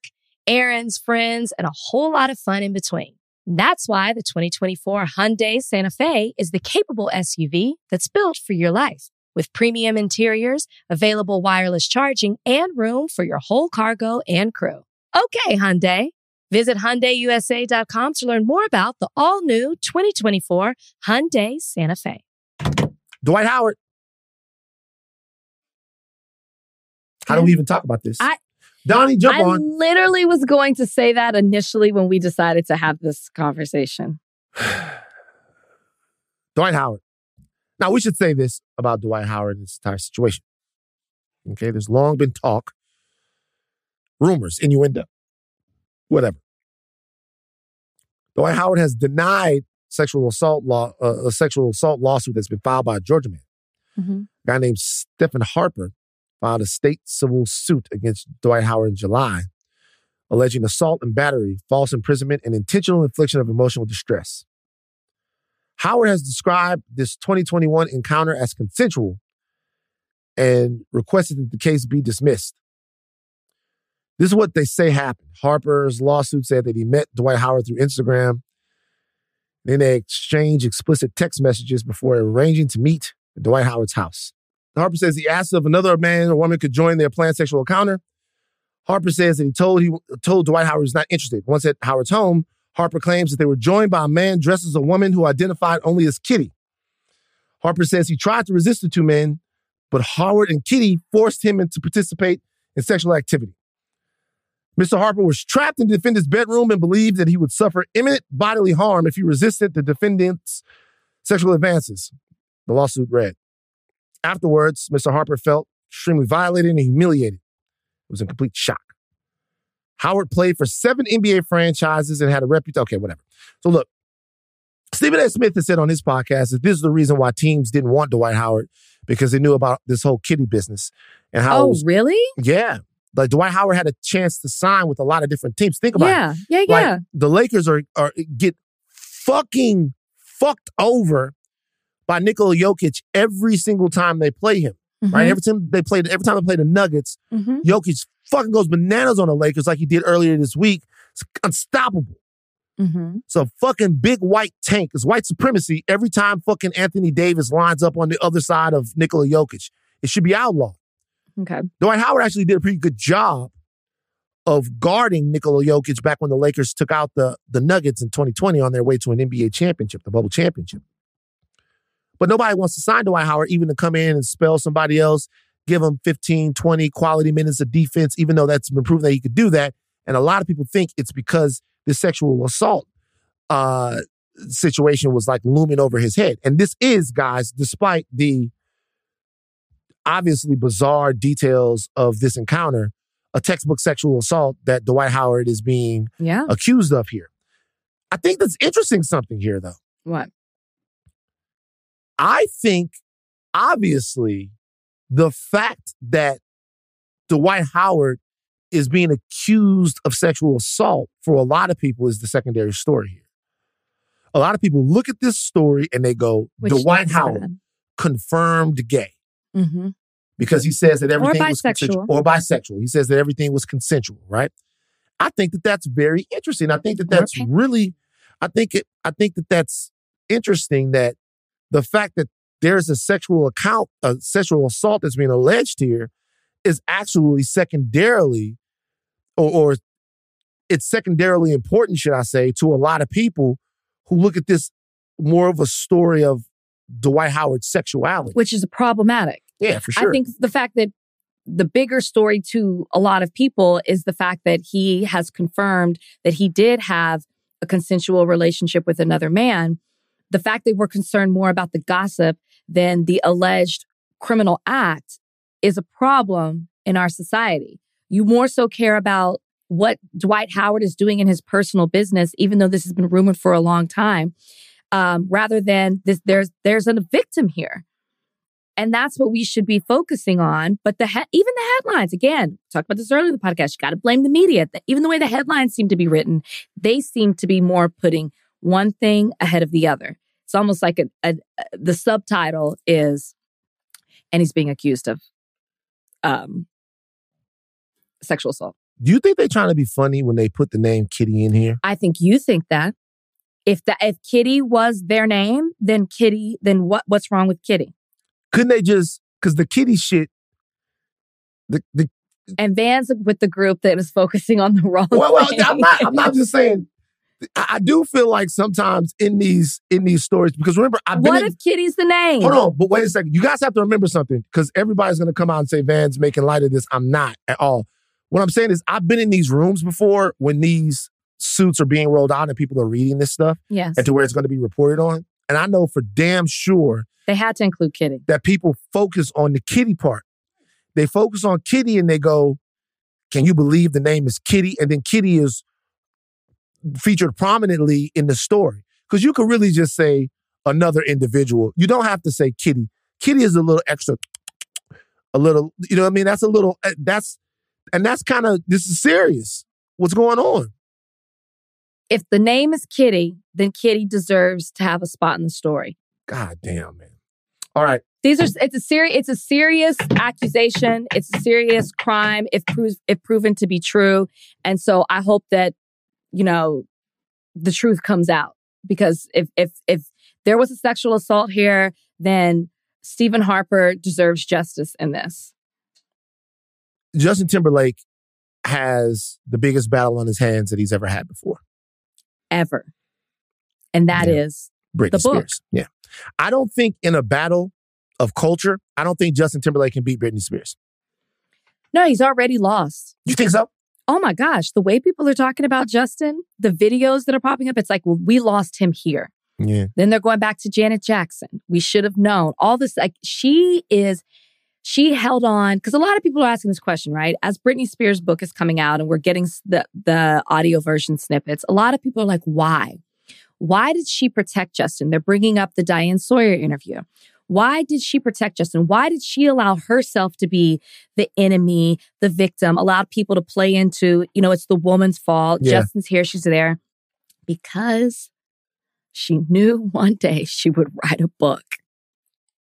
errands, friends, and a whole lot of fun in between. That's why the 2024 Hyundai Santa Fe is the capable SUV that's built for your life. With premium interiors, available wireless charging, and room for your whole cargo and crew. Okay, Hyundai. Visit HyundaiUSA.com to learn more about the all-new 2024 Hyundai Santa Fe. Dwight Howard. How do we even talk about this? I- Donnie, jump I on. I literally was going to say that initially when we decided to have this conversation. Dwight Howard. Now, we should say this about Dwight Howard and this entire situation. Okay, there's long been talk, rumors, innuendo, whatever. Dwight Howard has denied sexual assault law, uh, a sexual assault lawsuit that's been filed by a Georgia man. Mm-hmm. A guy named Stephen Harper filed a state civil suit against Dwight Howard in July, alleging assault and battery, false imprisonment, and intentional infliction of emotional distress. Howard has described this 2021 encounter as consensual and requested that the case be dismissed. This is what they say happened. Harper's lawsuit said that he met Dwight Howard through Instagram. Then they exchanged explicit text messages before arranging to meet at Dwight Howard's house. Harper says he asked if another man or woman could join their planned sexual encounter. Harper says that he told he told Dwight Howard he was not interested. Once at Howard's home, Harper claims that they were joined by a man dressed as a woman who identified only as Kitty. Harper says he tried to resist the two men, but Howard and Kitty forced him to participate in sexual activity. Mr. Harper was trapped in the defendant's bedroom and believed that he would suffer imminent bodily harm if he resisted the defendant's sexual advances. The lawsuit read. Afterwards, Mr. Harper felt extremely violated and humiliated. It was in complete shock. Howard played for seven NBA franchises and had a reputation. Okay, whatever. So look, Stephen A. Smith has said on his podcast that this is the reason why teams didn't want Dwight Howard because they knew about this whole kitty business and how Oh, was, really? yeah, like Dwight Howard had a chance to sign with a lot of different teams. Think about it. Yeah, yeah, Like yeah. the Lakers are are get fucking fucked over by Nikola Jokic every single time they play him. Right? Every time they played, every time they play the Nuggets, Mhm. Jokic fucking goes bananas on the Lakers like he did earlier this week. It's unstoppable. Mhm. It's a fucking big white tank. It's white supremacy every time fucking Anthony Davis lines up on the other side of Nikola Jokic. It should be outlawed. Okay. Dwight Howard actually did a pretty good job of guarding Nikola Jokic back when the Lakers took out the, the Nuggets in 2020 on their way to an NBA championship, the bubble championship. But nobody wants to sign Dwight Howard even to come in and spell somebody else, give him 15, 20 quality minutes of defense, even though that's been proven that he could do that. And a lot of people think it's because the sexual assault uh, situation was like looming over his head. And this is, guys, despite the obviously bizarre details of this encounter, a textbook sexual assault that Dwight Howard is being Yeah. accused of here. I think that's interesting something here, though. What? I think, obviously, the fact that Dwight Howard is being accused of sexual assault for a lot of people is the secondary story here. A lot of people look at this story and they go, Which Dwight Howard bad. confirmed gay Mm-hmm. because he says that everything was bisexual. consensual or bisexual. He says that everything was consensual, right? I think that that's very interesting. I think that that's pa- really, I think it, I think that that's interesting that the fact that there's a sexual account, a sexual assault that's being alleged here is actually secondarily, or, or it's secondarily important, should I say, to a lot of people who look at this more of a story of Dwight Howard's sexuality. Which is problematic. Yeah, for sure. I think the fact that the bigger story to a lot of people is the fact that he has confirmed that he did have a consensual relationship with another man. The fact that we're concerned more about the gossip than the alleged criminal act is a problem in our society. You more so care about what Dwight Howard is doing in his personal business, even though this has been rumored for a long time, um, rather than this. There's there's a victim here And that's what we should be focusing on. But the he- even the headlines, again, talked about this earlier in the podcast. You got to blame the media. Even the way the headlines seem to be written, they seem to be more putting one thing ahead of the other. It's almost like a, a, the subtitle is, and he's being accused of um, sexual assault. Do you think they're trying to be funny when they put the name Kitty in here? I think you think that. If the if Kitty was their name, then Kitty, then what what's wrong with Kitty? Couldn't they just because the Kitty shit, the the And Van's with the group that was focusing on the wrong. well, well. I'm not I'm not just saying. I, I do feel like sometimes in these in these stories because remember I've been What in, if Kitty's the name? hold on, but wait a second. You guys have to remember something because everybody's gonna come out and say Van's making light of this. I'm not at all. What I'm saying is I've been in these rooms before when these suits are being rolled out and people are reading this stuff Yes, and to where it's going to be reported on. And I know for damn sure they had to include Kitty. that people focus on the kitty part. They focus on kitty and they go, Can you believe the name is Kitty? And then Kitty is featured prominently in the story. Because you could really just say another individual. You don't have to say Kitty. Kitty is a little extra, a little, you know what I mean? That's a little, eh, that's, and that's kind of, this is serious. What's going on? If the name is Kitty, then Kitty deserves to have a spot in the story. God damn, man. All right. These are it's a serious it's a serious accusation. It's a serious crime if proves if proven to be true. And so I hope that you know the truth comes out because if if if there was a sexual assault here, then Stephen Harper deserves justice in this. Justin Timberlake has the biggest battle on his hands that he's ever had before. Ever. And that Yeah. is Britney The book. Spears. Yeah. I don't think in a battle of culture, I don't think Justin Timberlake can beat Britney Spears. no, he's already lost. You think so? Oh my gosh, the way people are talking about Justin, the videos that are popping up, it's like, well, we lost him here. Yeah. Then they're going back to Janet Jackson. We should have known all this. Like she is, she held on because a lot of people are asking this question, right? As Britney Spears' book is coming out and we're getting the the audio version snippets, a lot of people are like, why? Why did she protect Justin? They're bringing up the Diane Sawyer interview. Why did she protect Justin? Why did she allow herself to be the enemy, the victim, allowed people to play into, you know, it's the woman's fault. Yeah. Justin's here, she's there. Because she knew one day she would write a book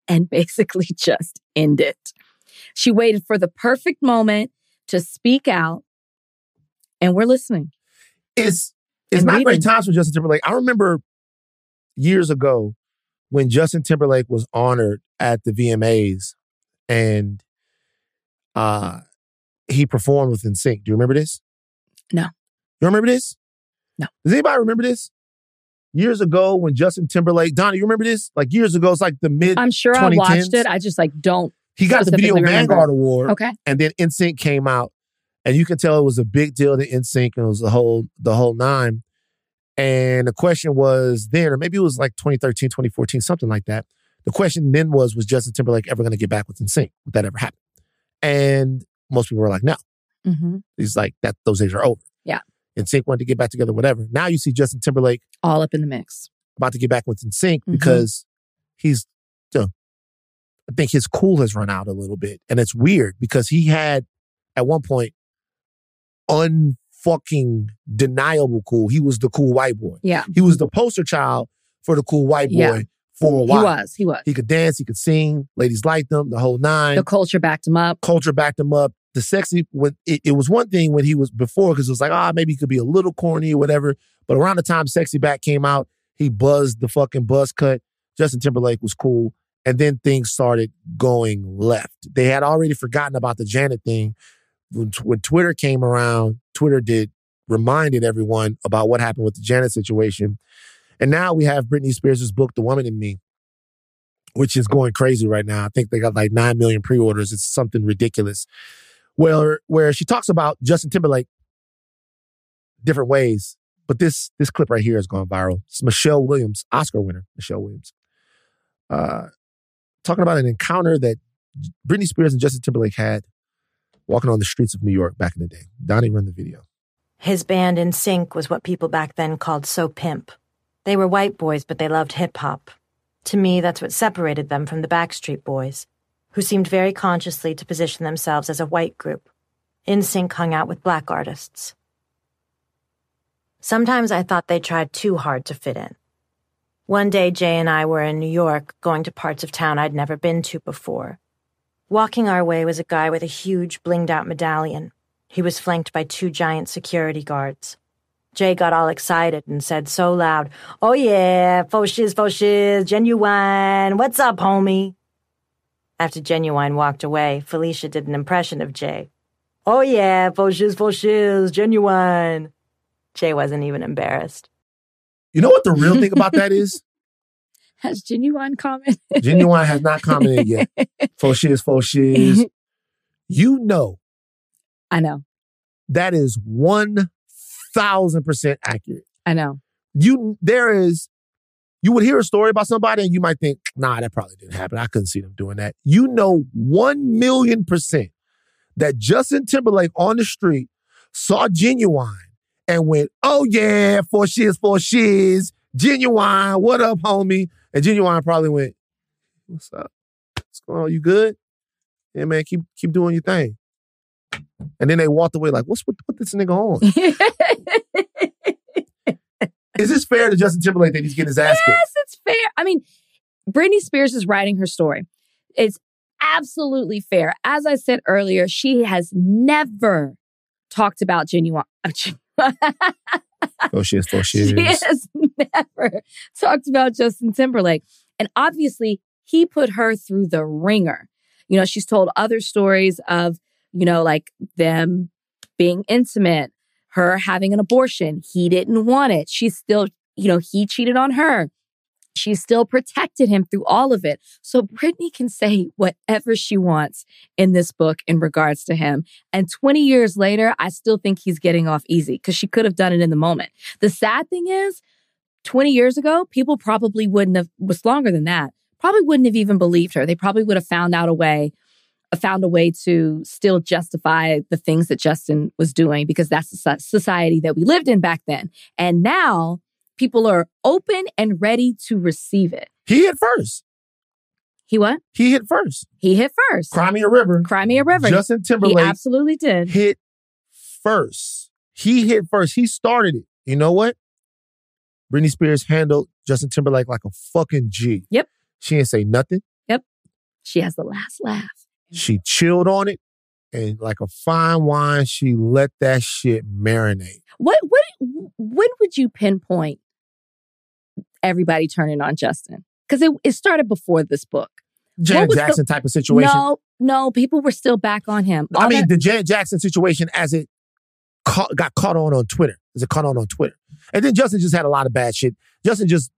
and basically just end it. She waited for the perfect moment to speak out, and we're listening. It's it's not great times for Justin Timberlake. I remember years ago when Justin Timberlake was honored at the VMAs and uh he performed with NSYNC. Do you remember this? No. Do you remember this? No. Does anybody remember this? Years ago when Justin Timberlake, Donnie, you remember this? Like years ago, it's like the mid I'm sure I watched it. I just like don't. he got the Video remember. Vanguard Award. Okay. and then NSYNC came out, and you can tell it was a big deal to NSYNC, and it was the whole the whole nine. And the question was then, or maybe it was like 2013, 2014, something like that. The question then was, was Justin Timberlake ever going to get back with NSYNC? Would that ever happen? And most people were like, no. hmm He's like, that those days are over. Yeah. NSYNC wanted to get back together, whatever. Now you see Justin Timberlake All up in the mix. about to get back with NSYNC Mhm. because he's, you know, I think his cool has run out a little bit. And it's weird because he had, at one point, unfucking deniable cool. He was the cool white boy. Yeah. He was the poster child for the cool white boy Yeah. for a while. He was. He was. He could dance, he could sing, ladies liked him, the whole nine. The culture backed him up. Culture backed him up. The sexy, when it, it was one thing when he was before, because it was like, ah, maybe he could be a little corny or whatever. But around the time Sexy Back came out, he buzzed the fucking buzz cut. Justin Timberlake was cool. And then things started going left. They had already forgotten about the Janet thing. When, when Twitter came around, Twitter did reminded everyone about what happened with the Janet situation. And now we have Britney Spears' book, The Woman in Me, which is going crazy right now. I think they got like 9 million pre-orders. It's something ridiculous. Where where she talks about Justin Timberlake different ways. But this this clip right here has gone viral. It's Michelle Williams, Oscar winner, Michelle Williams. Uh talking about an encounter that Britney Spears and Justin Timberlake had walking on the streets of New York back in the day. Donnie run the video. His band NSYNC was what people back then called So Pimp. They were white boys, but they loved hip hop. To me, that's what separated them from the Backstreet Boys, who seemed very consciously to position themselves as a white group. NSYNC hung out with black artists. Sometimes I thought they tried too hard to fit in. One day, Jay and I were in New York, going to parts of town I'd never been to before. Walking our way was a guy with a huge, blinged out medallion. He was flanked by two giant security guards. Jay got all excited and said so loud, Oh yeah, faux shiz, faux shiz, Ginuwine. What's up, homie? After Ginuwine walked away, Felicia did an impression of Jay. Oh yeah, faux shiz, faux shiz, Ginuwine. Jay wasn't even embarrassed. You know what the real thing about that is? Has Ginuwine commented? Ginuwine has not commented yet. Faux shiz, faux shiz. You know I know. that is 1000% accurate. I know. You there is you would hear a story about somebody and you might think, nah, that probably didn't happen. I couldn't see them doing that. You know 1 million percent that Justin Timberlake on the street saw Ginuwine and went, oh yeah, for shiz, for shiz, Ginuwine, what up, homie? And Ginuwine probably went, what's up? What's going on? You good? Yeah, man, keep keep doing your thing. And then they walked away like, what's with, what this nigga on? Is this fair to Justin Timberlake that he's getting his ass kicked? yes, it's fair. I mean, Britney Spears is writing her story. It's absolutely fair. As I said earlier, she has never talked about Ginuwine. Oh shit, oh shit. she oh, has never talked about Justin Timberlake. And obviously, he put her through the ringer. You know, she's told other stories of, you know, like them being intimate, her having an abortion. He didn't want it. She's still, you know, he cheated on her. She still protected him through all of it. So Britney can say whatever she wants in this book in regards to him. And 20 years later, I still think he's getting off easy because she could have done it in the moment. The sad thing is, 20 years ago, people probably wouldn't have, was longer than that, probably wouldn't have even believed her. They probably would have found out a way, found a way to still justify the things that Justin was doing because that's the society that we lived in back then. And now people are open and ready to receive it. He hit first. He what? He hit first. He hit first. Cry Me a River. Cry Me a River. Justin he Timberlake absolutely did. hit first. He hit first. He started it. You know what? Britney Spears handled Justin Timberlake like a fucking G. Yep. She didn't say nothing. Yep. She has the last laugh. She chilled on it. And like a fine wine, she let that shit marinate. What what when would you pinpoint everybody turning on Justin? Because it, it started before this book. Janet was the- Jackson type of situation. No, no, people were still back on him. I mean, that- the Janet Jackson situation as it caught, got caught on on Twitter, as it caught on on Twitter, and then Justin just had a lot of bad shit. Justin just,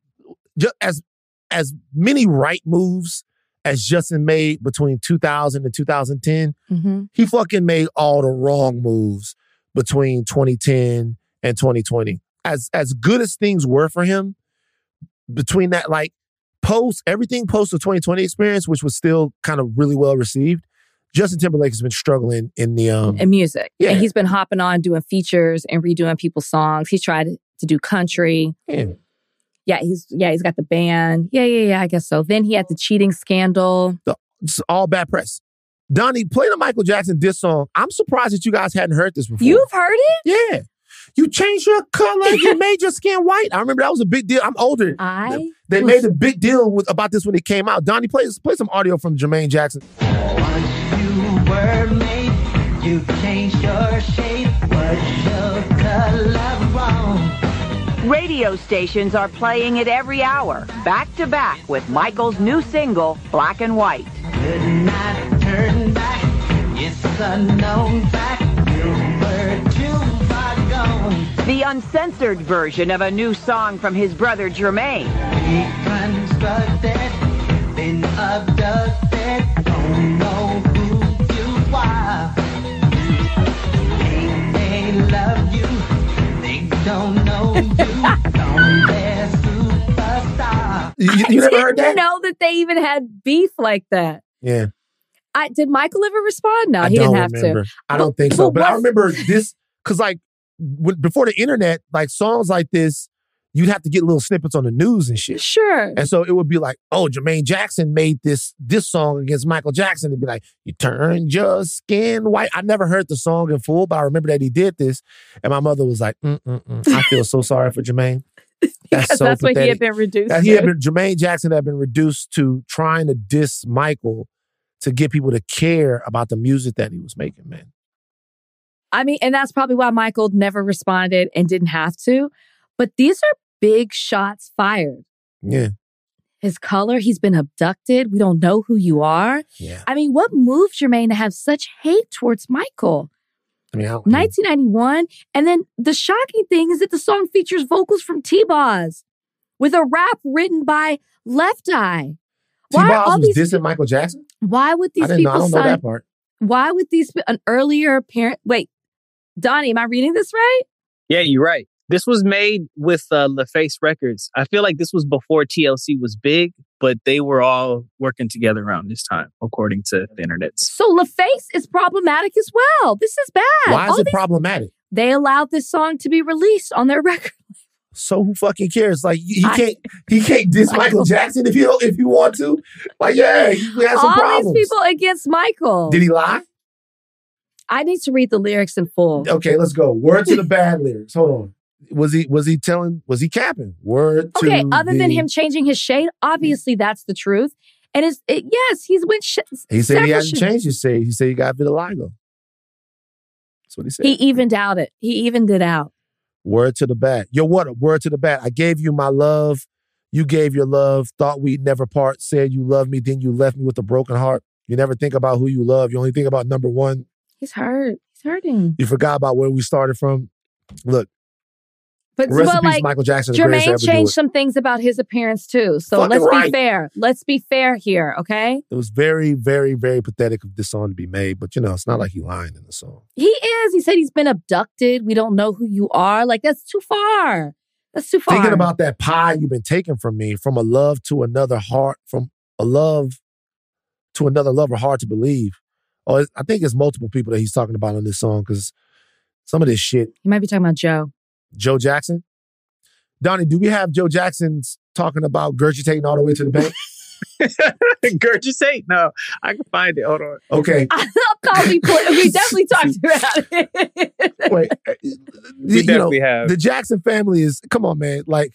just as as many right moves as Justin made between 2000 and 2010, Mhm. he fucking made all the wrong moves between 2010 and 2020. As as good as things were for him, between that like post everything post the 2020 experience, which was still kind of really well received. Justin Timberlake has been struggling in the um and music. Yeah. And he's been hopping on doing features and redoing people's songs. He's tried to do country. yeah. Yeah, he's yeah, he's got the band. Yeah, yeah, yeah, I guess so. Then he had the cheating scandal. it's all bad press. Donnie, play the Michael Jackson diss song. I'm surprised that you guys hadn't heard this before. You've heard it? yeah. You changed your color. you made your skin white. I remember that was a big deal. I'm older. I They made a big deal with, about this when it came out. Donnie, play, play some audio from Jermaine Jackson. Once you were made, you changed your shape. Was your color wrong? Radio stations are playing it every hour, back to back with Michael's new single, Black and White. Turn back. It's a known fact. You were too far gone. The uncensored version of a new song from his brother Jermaine. Reconstructed, been abducted. Don't know who you are. Think they love don't know you. Don't their superstar. You, you- I you never didn't heard that? know that they even had beef like that. Yeah. I did Michael ever respond? No, I he don't didn't have remember. to. I don't But- think so. but But I remember this because, like, when, before the internet, like songs like this, you'd have to get little snippets on the news and shit. Sure. And so it would be like, oh, Jermaine Jackson made this this song against Michael Jackson. It'd be like, you turned your skin white. I never heard the song in full, but I remember that he did this. And my mother was like, mm, mm, mm. I feel so sorry for Jermaine. That's so that's what he had been reduced That he had been, Jermaine Jackson had been reduced to trying to diss Michael to get people to care about the music that he was making, man. I mean, and that's probably why Michael never responded and didn't have to. But these are big shots fired. Yeah. His color, he's been abducted. We don't know who you are. Yeah. I mean, what moved Jermaine to have such hate towards Michael? I mean, I 1991. And then the shocking thing is that the song features vocals from T Boz with a rap written by Left Eye. Why are T-Boz all was these dissing Michael Jackson? Why would I these didn't know. I people don't know that part. Why would these an earlier parent? Wait, Donnie, am I reading this right? Yeah, you're right. This was made with uh, LaFace Records. I feel like this was before TLC was big, but they were all working together around this time, according to the internet. So LaFace is problematic as well. This is bad. Why is All it these- problematic? they allowed this song to be released on their record. So who fucking cares? Like he I- can't he can't diss Michael Jackson if you don't, if you want to. Like yeah, he has some All problems. these people against Michael. Did he lie? I need to read the lyrics in full. Okay, let's go. Word to the bad lyrics. Hold on. Was he was he telling? Was he capping? Word to Okay, other than him changing his shade, obviously that's the truth. And it's it, yes, he's went. Sh- He said he hasn't sh- changed his shade. He said he got vitiligo. That's what he said. He evened out it. He evened it out. Word to the bat Yo, what a word to the bat I gave you my love. You gave your love. Thought we'd never part. Said you love me. Then you left me with a broken heart. You never think about who you love. You only think about number one. He's hurt. He's hurting. You forgot about where we started from. Look, But rest well, like Michael Jackson, Jermaine changed some things about his appearance too. So Fucking let's be fair. Let's be fair here, okay? It was very, very, very pathetic of this song to be made. But you know, it's not like he lying in the song. He is. He said he's been abducted. We don't know who you are. Like that's too far. That's too far. Thinking about that pie you've been taking from me, from a love to another heart, from a love to another lover, hard to believe. Oh, I think it's multiple people that he's talking about on this song because some of this shit. you might be talking about Joe. Joe Jackson, Donnie, do we have Joe Jackson's talking about gurgitating all the way to the bank? Gurgitate? No, I can find it. Hold on. Okay, I'll call me. pl- We definitely talked about it. wait. uh, We you know, definitely have. the Jackson family is come on, man. Like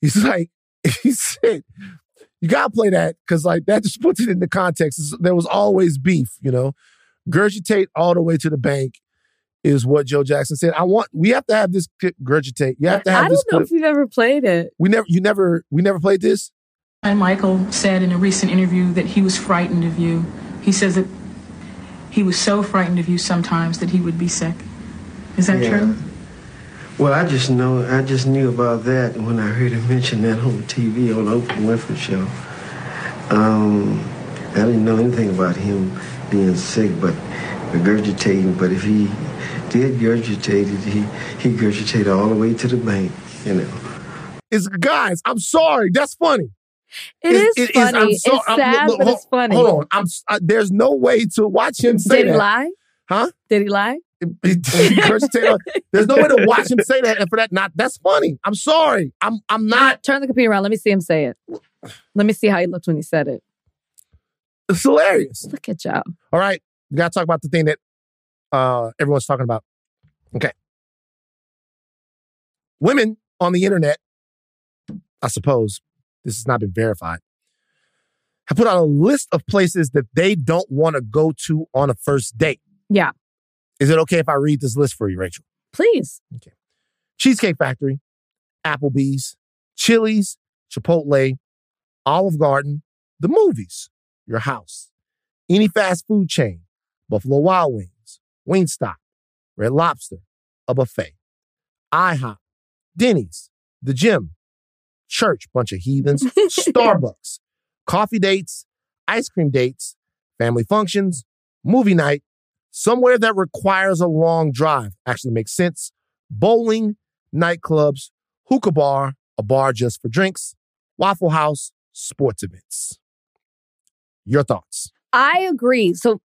he's like he said, you gotta play that because like that just puts it into context. It's- There was always beef, you know. Gurgitate all the way to the bank is what Joe Jackson said. I want we have to have this clip gurgitate. You have to have I this don't know clip. if we've ever played it. We never you never we never played this. And Michael said in a recent interview that he was frightened of you. He says that he was so frightened of you sometimes that he would be sick. Is that Yeah. true? Well, I just know, I just knew about that when I heard him mention that on TV on the Oprah Winfrey Show. Um, I didn't know anything about him being sick, but regurgitating. But if he did gurgitate it, he he gurgitated all the way to the bank. You know. It's guys, I'm sorry. That's funny. It is It- it funny. I'm so- it's I'm- sad, look, but hold- it's funny. Hold on. I'm s- uh, there's no way to watch him say that. Did he that. lie? Huh? Did he lie? Regurgitate. There's no way to watch him say that, and for that, not that's funny. I'm sorry. I'm I'm not. Turn the computer around. Let me see him say it. Let me see how he looked when he said it. It's hilarious. Look at Joe. All right, we got to talk about the thing that uh, everyone's talking about. Okay, women on the internet, I suppose this has not been verified, have put out a list of places that they don't want to go to on a first date. Yeah. Is it okay if I read this list for you, Rachel? Please. Okay. Cheesecake Factory, Applebee's, Chili's, Chipotle, Olive Garden, the movies, your house, any fast food chain, Buffalo Wild Wings, Wingstop, Red Lobster, a buffet, IHOP, Denny's, the gym, church, bunch of heathens, Starbucks, coffee dates, ice cream dates, family functions, movie night, somewhere that requires a long drive. Actually makes sense. Bowling, nightclubs, hookah bar, a bar just for drinks, Waffle House, sports events. Your thoughts? I agree. So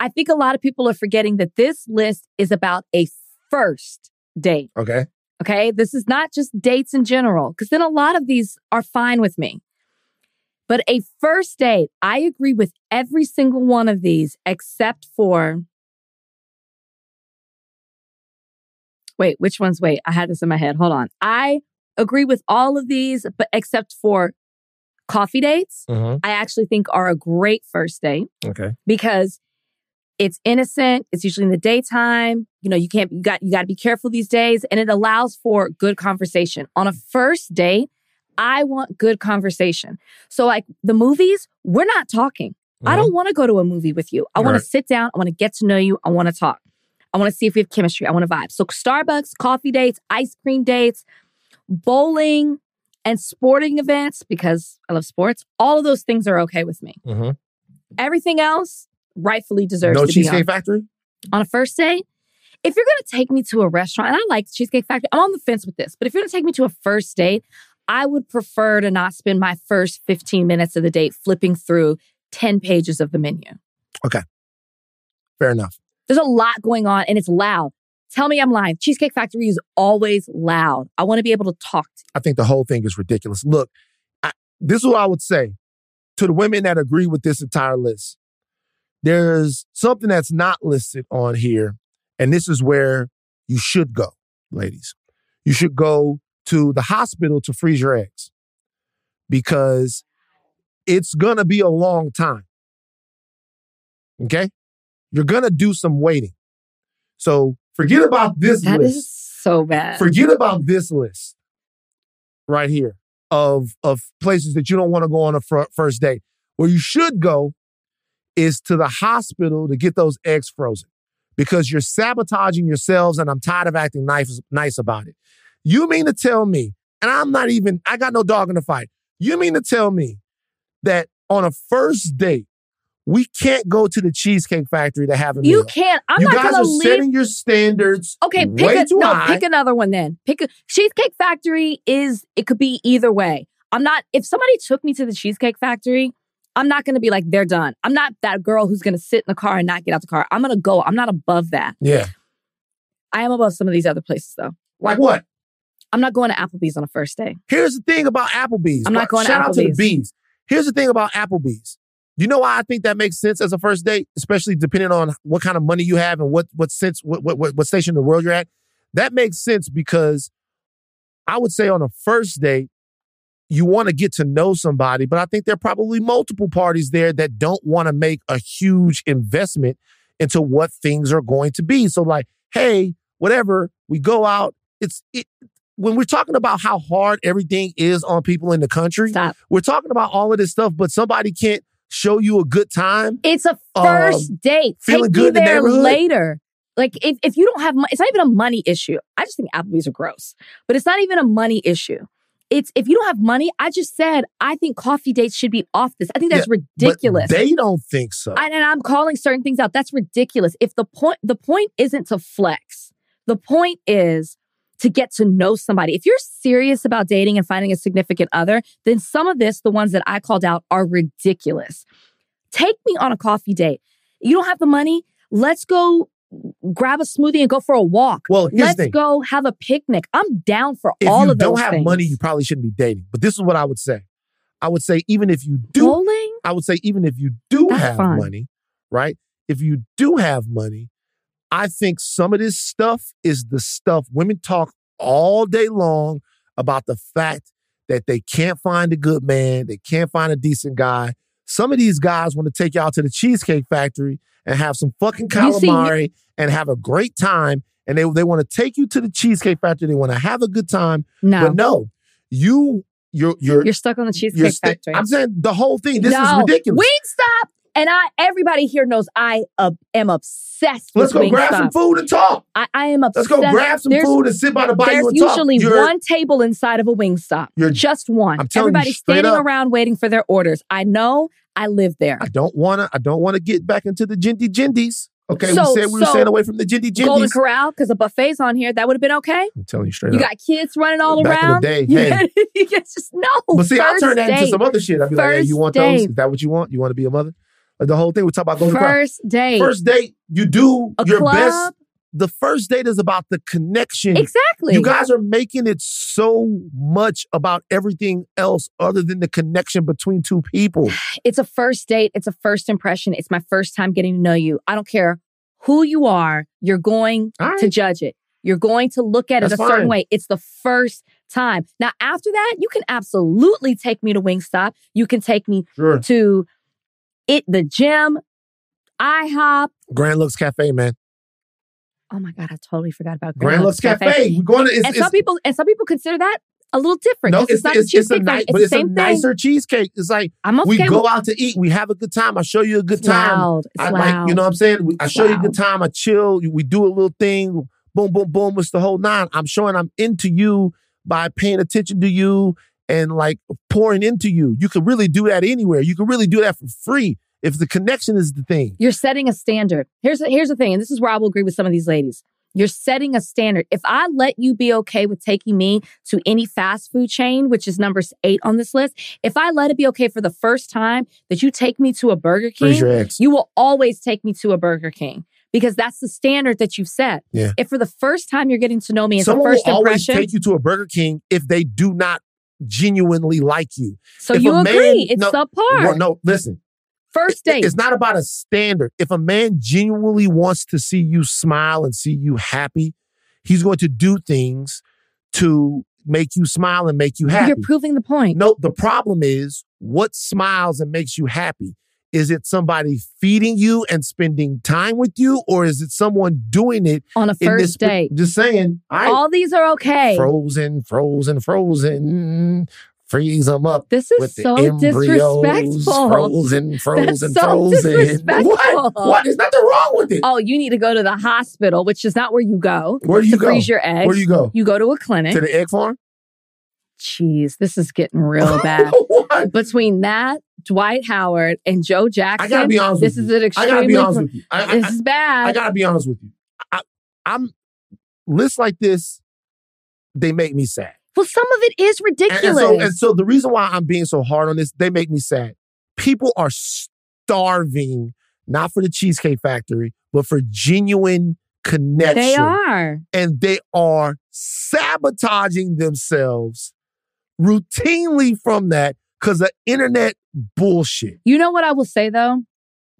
I think a lot of people are forgetting that this list is about a first date. Okay. Okay. This is not just dates in general, because then a lot of these are fine with me. But a first date, I agree with every single one of these except for. Wait, which ones? Wait, I had this in my head. Hold on. I agree with all of these, but except for coffee dates, Mhm. I actually think are a great first date Okay. because it's innocent. It's usually in the daytime. You know, you can't, you got, you got to be careful these days and it allows for good conversation. On a first date, I want good conversation. So, like the movies, we're not talking. I don't want to go to a movie with you. I want Right. to sit down. I want to get to know you. I want to talk. I want to see if we have chemistry. I want to vibe. So, Starbucks, coffee dates, ice cream dates, bowling, and sporting events because I love sports. All of those things are okay with me. Mm-hmm. Everything else rightfully deserves No to Cheesecake be on. Factory? on a first date. If you're going to take me to a restaurant, and I like Cheesecake Factory, I'm on the fence with this, but if you're going to take me to a first date, I would prefer to not spend my first 15 minutes of the date flipping through 10 pages of the menu. Okay. Fair enough. There's a lot going on and it's loud. Tell me I'm lying. Cheesecake Factory is always loud. I want to be able to talk to I think the whole thing is ridiculous. Look, I, this is what I would say to the women that agree with this entire list. There's something that's not listed on here, and this is where you should go, ladies. You should go to the hospital to freeze your eggs because it's going to be a long time. Okay? You're going to do some waiting. So forget about this That list. is so bad. Forget about this list right here of of places that you don't want to go on a fir- first date. Where you should go is to the hospital to get those eggs frozen because you're sabotaging yourselves, and I'm tired of acting nice nice about it. You mean to tell me, and I'm not even I got no dog in the fight. You mean to tell me that on a first date we can't go to the Cheesecake Factory to have a you meal? can't. I'm you not guys going are to leave. setting your standards Okay, way pick a, no, high. pick another one then. Pick a Cheesecake Factory is it could be either way. I'm not if somebody took me to the Cheesecake Factory, I'm not going to be like they're done. I'm not that girl who's going to sit in the car and not get out the car. I'm going to go. I'm not above that. yeah. I am above some of these other places though. Like what? I'm not going to Applebee's on a first day. Here's the thing about Applebee's. I'm not going to Shout out to the bees. Here's the thing about Applebee's. You know why I think that makes sense as a first date, especially depending on what kind of money you have and what what sense what, what, what station in the world you're at. That makes sense because I would say on a first date, you want to get to know somebody, but I think there are probably multiple parties there that don't want to make a huge investment into what things are going to be. So, like, hey, whatever, we go out. It's it, when we're talking about how hard everything is on people in the country. Stop. We're talking about all of this stuff, but somebody can't show you a good time. It's a first date. Um, feeling Take good the there neighborhood? later. Like if, if you don't have money, it's not even a money issue. I just think Applebee's are gross, but it's not even a money issue. It's if you don't have money, I just said I think coffee dates should be off this. I think that's But ridiculous. they don't think so. And I'm calling certain things out. That's ridiculous. If the point the point isn't to flex, the point is to get to know somebody. If you're serious about dating and finding a significant other, then some of this, the ones that I called out, are ridiculous. Take me on a coffee date. You don't have the money. Let's go grab a smoothie and go for a walk. Well, here's Let's go have a picnic. I'm down for if all of those don't have things. money, you probably shouldn't be dating. But this is what I would say. I would say even if you do, Bowling? I would say even if you do That's have fine. money, right? If you do have money, I think some of this stuff is the stuff women talk all day long about the fact that they can't find a good man, they can't find a decent guy. Some of these guys want to take y'all to the Cheesecake Factory and have some fucking You see, calamari and have a great time. And they, they want to take you to the Cheesecake Factory. They want to have a good time. No. But no, you you're you're You're stuck on the Cheesecake Factory. I'm saying the whole thing. This is No, ridiculous. Wingstop, and I everybody here knows I uh, am obsessed Let's with go grab some food and talk. I, I am obsessed. Let's go grab some There's- food and sit by the bayou There's and talk. usually You're- one table inside of a Wingstop. You're- just one. I'm telling Everybody's standing up. around waiting for their orders. I know. I live there. I don't wanna. I don't wanna get back into the jindy jindies. Okay, So- we said we were staying away from the jindy Golden jindies. Corral, because a buffet's on here. That would have been okay. I'm telling you straight up. You up. got kids running all Back in the around. day, you hey. you guys just no. but see, I'll turn that into some other shit. I'd be like, hey, you First want those? Is that what you want? You want to be a mother? Like the whole thing we talk about Corral. First date. First date, you do a your club. best. the first date is about the connection. Exactly. You guys are making it so much about everything else other than the connection between two people. It's a first date. It's a first impression. It's my first time getting to know you. I don't care who you are. You're going right. to judge it. You're going to look at it That's a certain way. It's the first time. Now, after that, you can absolutely take me to Wingstop. You can take me Sure. to it, the gym, IHOP. Grand Lux Cafe, man. Oh my God, I totally forgot about Grand Lux Cafe. We're going to. It's, and it's, some people and some people consider that a little different. no, 'cause it's, not it's, it's a cheesecake nice, factory. but the it's a same thing. nicer cheesecake. It's like I'm okay we go with, out to eat. We have a good time. I show you a good It's time. loud. It's I loud. like, you know what I'm saying? I It's show you a good time. I chill. We do a little thing. Boom, boom, boom. It's the whole nine. I'm showing I'm into you by paying attention to you and like pouring into you. You can really do that anywhere. You can really do that for free if the connection is the thing. You're setting a standard. Here's here's the thing, and this is where I will agree with some of these ladies. You're setting a standard. If I let you be okay with taking me to any fast food chain, which is number eight on this list, if I let it be okay for the first time that you take me to a Burger King, you will always take me to a Burger King because that's the standard that you've set. Yeah. If for the first time you're getting to know me, it's the first will always impression. take you to a Burger King if they do not genuinely like you. so if you man- agree, it's no, subpar. Well, no, listen. First date. It's not about a standard. If a man genuinely wants to see you smile and see you happy, he's going to do things to make you smile and make you happy. You're proving the point. No, the problem is what smiles and makes you happy. Is it somebody feeding you and spending time with you, or is it someone doing it on a first this? date. Just saying. All these are okay. frozen, frozen, frozen. Freeze them up This is so embryos. disrespectful. Frozen, frozen, That's so frozen. What? What? There's nothing wrong with it. Oh, you need to go to the hospital, which is not where you go Where do you to go? freeze your eggs. Where do you go? You go to a clinic. To the egg farm? Jeez, this is getting real bad. Between that, Dwight Howard, and Joe Jackson, I gotta be honest this with is you. an I gotta be honest with you. I, I, this is bad. I gotta be honest with you. I, I'm lists like this. They make me sad. well, some of it is And- ridiculous. And, so, and so the reason why I'm being so hard on this, they make me sad. People are starving, not for the Cheesecake Factory, but for genuine connection. they are. And they are sabotaging themselves routinely from that because of internet bullshit. You know what I will say though?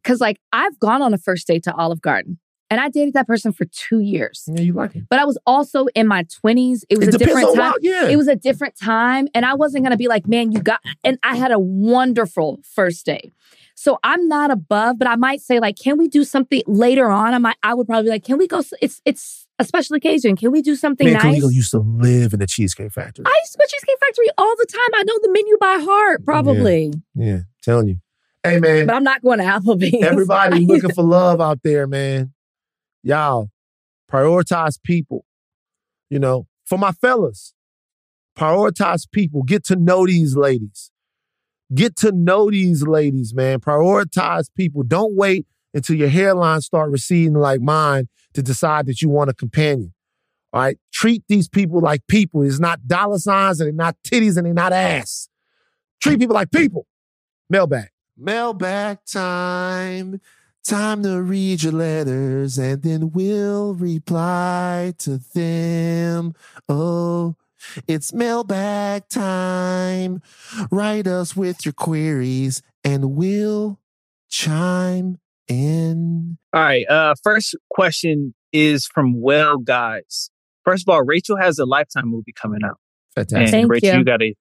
Because like I've gone on a first date to Olive Garden, and I dated that person for two years. Yeah, you like it. But I was also in my twenties. It was It a different time. what- yeah. It was a different time, and I wasn't gonna be like, man, you got. And I had a wonderful first date. So I'm not above, but I might say like, can we do something later on? I might. I would probably be like, can we go? It's it's a special occasion. Can we do something Me and nice? Khalil used to live in the Cheesecake Factory. I used to go to Cheesecake Factory all the time. I know the menu by heart, probably, yeah, telling you. Hey, man. but I'm not going to Applebee's. Everybody looking for love out there, man. Y'all prioritize people. You know, for my fellas, prioritize people. Get to know these ladies. Get to know these ladies, man. Prioritize people. Don't wait until your hairline start receding like mine to decide that you want a companion. All right. Treat these people like people. It's not dollar signs and they're not titties and they're not ass. Treat people like people. Mailbag. Mailbag time. Time to read your letters and then we'll reply to them. Oh, it's mailbag time. Write us with your queries and we'll chime in. All right. Uh, first question is from Well Guys. First of all, Rachel has a Lifetime movie coming out, and Fantastic. Thank Rachel, you. you, got to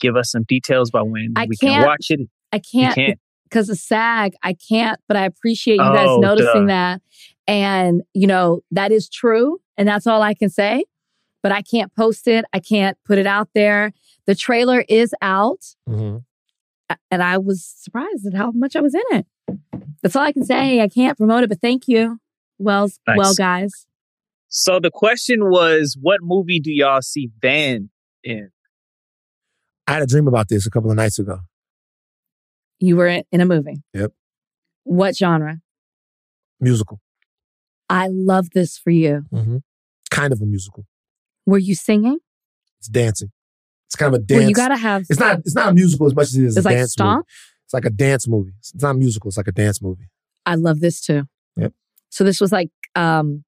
give us some details about when I we can't- can watch it. I can't can't. because of SAG. I can't, but I appreciate you guys Oh, noticing duh. that. And, you know, that is true. And that's all I can say. But I can't post it. I can't put it out there. The trailer is out. Mhm. And I was surprised at how much I was in it. That's all I can say. I can't promote it, but thank you. Wells, Nice. well, guys. So the question was, what movie do y'all see Van in? I had a dream about this a couple of nights ago. You were in, in a movie. Yep. What genre? Musical. I love this for you. Mhm. Kind of a musical. Were you singing? It's dancing. It's kind of a dance. Well, you got to have. it's not. It's not a musical as much as it is It's a like dance stomp? movie. It's like a dance movie. It's not musical. It's like a dance movie. I love this too. Yep. So this was like um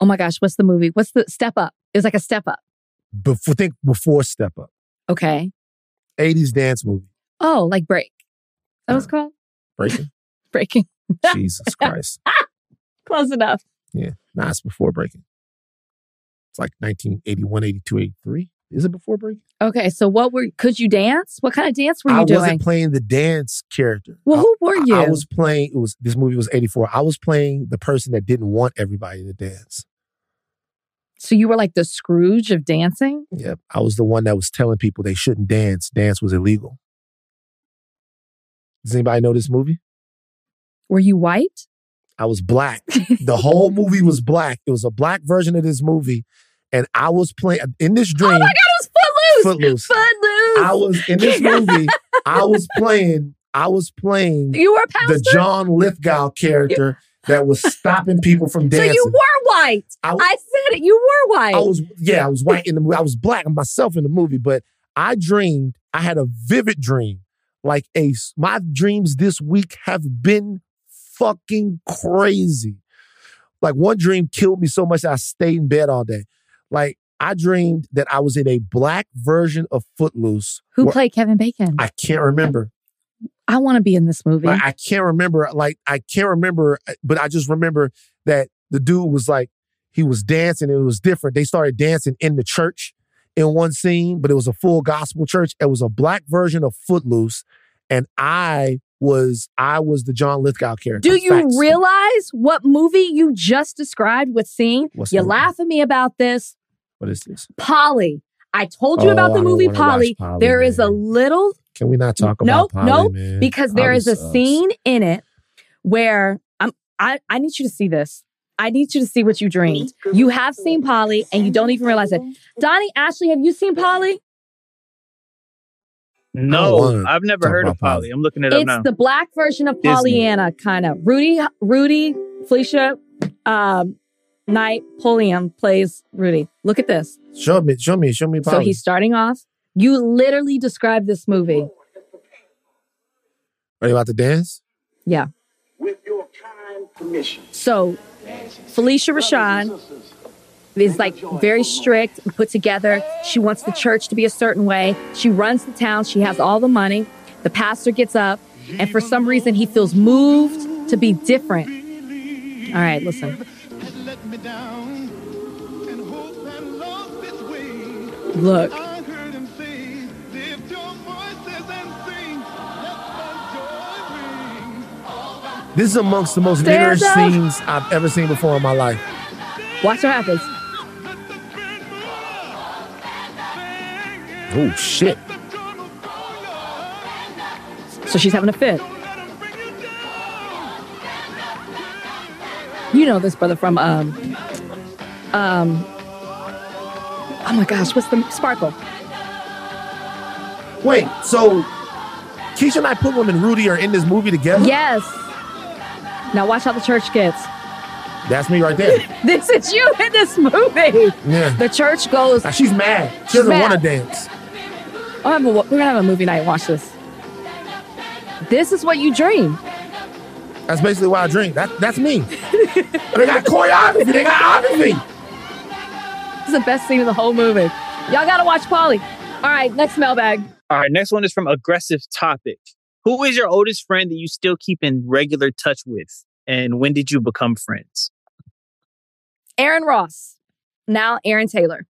Oh my gosh, what's the movie? What's the Step Up? It was like a Step Up. Before think before Step Up, Okay. 80s dance movie. Oh, like Break. That was called Breaking. Breaking. Jesus Christ. Close enough. Yeah. Nah, it's before Breaking. It's like 1981, 82, 83. Is it before break? Okay, so what were could you dance? What kind of dance were you I doing? I wasn't playing the dance character. well, I- who were you? I was playing. It was this movie was eighty four. I was playing the person that didn't want everybody to dance. so you were like the Scrooge of dancing? Yep, I was the one that was telling people they shouldn't dance. Dance was illegal. Does anybody know this movie? Were you white? I was black. The whole movie was black. It was a black version of this movie, and I was playing in this dream. Oh my god, it was Footloose. Footloose. Footloose. I was in this movie. I was playing. I was playing You were the John Lithgow character that was stopping people from dancing. so you were white. I- I, said it. You were white. I was yeah, I was white in the movie. I was black myself in the movie, but I dreamed. I had a vivid dream, like a my dreams this week have been fucking crazy. Like one dream killed me so much that I stayed in bed all day. Like I dreamed that I was in a black version of Footloose. Who played Kevin Bacon? I, I can't remember. I want to be in this movie. Like, I can't remember. Like I can't remember, uh, but I just remember that the dude was like he was dancing. and It was different. They started dancing in the church in one scene, but it was a full gospel church. It was a black version of Footloose, and I was I was the John Lithgow character. Do you Facts. realize what movie you just described with seeing? What's you laugh at me about this. What is this? Polly. I told you Oh, about the I movie Polly. Polly, There is a little Can we not talk Nope, about Polly, nope, man? because there Polly is a sucks. scene in it where I'm I, I need you to see this. I need you to see what you dreamed. You have seen Polly and you don't even realize it. Donnie, Ashleigh, have you seen Polly? No, wanna I've never heard of about Polly. Polly. I'm looking it up now. It's the black version of Pollyanna, kind of. Rudy, Rudy, Felicia, um, Knight, Pulliam plays Rudy. Look at this. Show me, show me, show me. Polly. So he's starting off. You literally describe this movie. Are you about to dance? Yeah. With your kind permission. So Phylicia Rashad is like very strict and put together. She wants the church to be a certain way. She runs the town. She has all the money. The pastor gets up, and for some reason, he feels moved to be different. All right, listen. Look. This is amongst the most Stand up. scenes I've ever seen before in my life. Watch what happens. Oh shit! So she's having a fit. You know this brother from um um oh my gosh, what's the sparkle? Wait, so Keisha and I put and Rudy are in this movie together? Yes. Now watch how the church gets. That's me right there. This is you in this movie. Yeah. The church goes. Now, she's mad. She She's doesn't want to dance. I'll have a- we're gonna have a movie night. Watch this. This is what you dream. That's basically why I dream. That, that's me. they got choreography. They got choreography. This is the best scene in the whole movie. Y'all gotta watch Polly. All right, next mailbag. All right, next one is from Aggressive Topic. Who is your oldest friend that you still keep in regular touch with? And when did you become friends? Aaron Ross, now Aaron Taylor.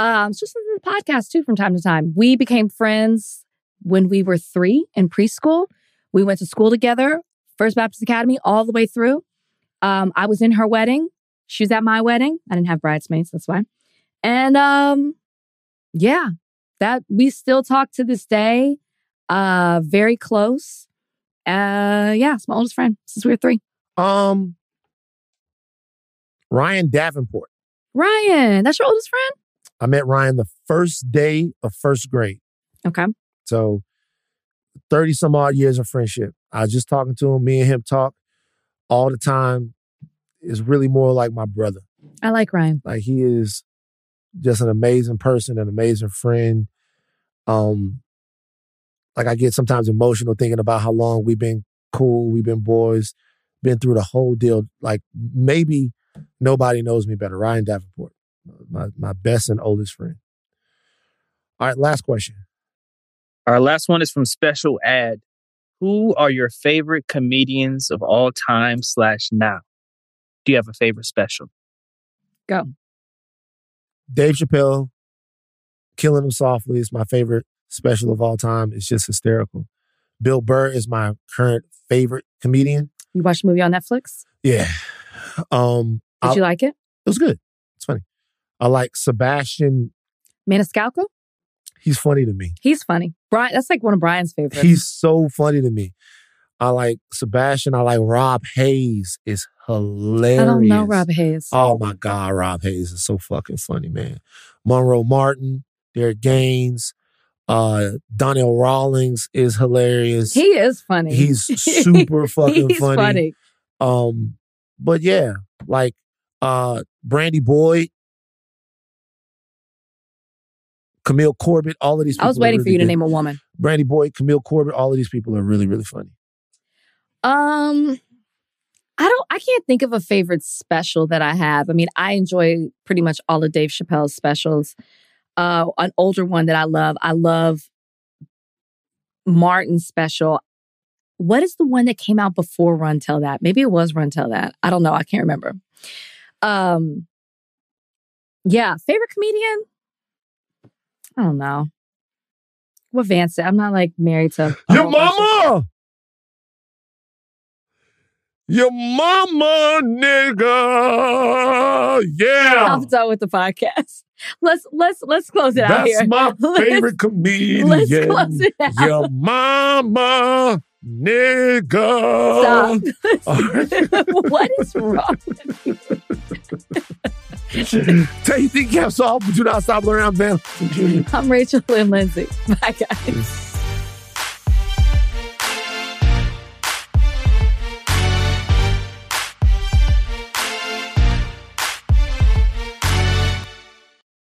Um, just listen to the podcast too from time to time. We became friends when we were three in preschool. We went to school together, First Baptist Academy, all the way through. Um, I was in her wedding. She was at my wedding. I didn't have bridesmaids, that's why. And um, yeah, that we still talk to this day. Uh, very close. Uh, yeah, it's my oldest friend since we were three. Um, Ryan Davenport. Ryan, that's your oldest friend? I met Ryan the first day of first grade. Okay. So 30 some odd years of friendship. I was just talking to him. Me and him talk all the time. Is really more like my brother. I like Ryan. Like he is just an amazing person, an amazing friend. Um, like I get sometimes emotional thinking about how long we've been cool, we've been boys, been through the whole deal. Like maybe Nobody knows me better. Ryan Davenport, my, my best and oldest friend. All right, last question. Our last one is from Special Ad. Who are your favorite comedians of all time slash now? Do you have a favorite special? Go. Dave Chappelle, Killing Him Softly is my favorite special of all time. It's just hysterical. Bill Burr is my current favorite comedian. You watched the movie on Netflix? Yeah. Um, Did I- you like it? it was good. I like Sebastian. Maniscalco? He's funny to me. He's funny. Brian, that's like one of Brian's favorites. He's so funny to me. I like Sebastian. I like Rob Haze. Is hilarious. I don't know Rob Haze. Oh my God, Rob Haze is so fucking funny, man. Monroe Martin, Derek Gaines, uh, Donnell Rawlings is hilarious. he is funny. He's super fucking He's funny. funny. Um, but yeah, like uh Brandy Boyd, Camille Corbett, all of these people. I was waiting for really you to name a woman. Brandy Boyd, Camille Corbett, all of these people are really, really funny. Um, I don't. I can't think of a favorite special that I have. I mean, I enjoy pretty much all of Dave Chappelle's specials. Uh, an older one that I love. I love Martin's special. What is the one that came out before Run Tell That? Maybe it was Run Tell That. I don't know. I can't remember. Um, yeah, favorite comedian. I don't know. What Vance said. I'm not like married to Your whole bunch of- mama! Your mama, nigga! Yeah! I'm done with the podcast. Let's let's let's close it out That's here. my Let's- favorite comedian. Let's close it out. Your mama, nigga. Stop. what is wrong with you? Take think caps off, but do not stop around, man. I'm Rachel Lynn Lindsay. Bye, guys.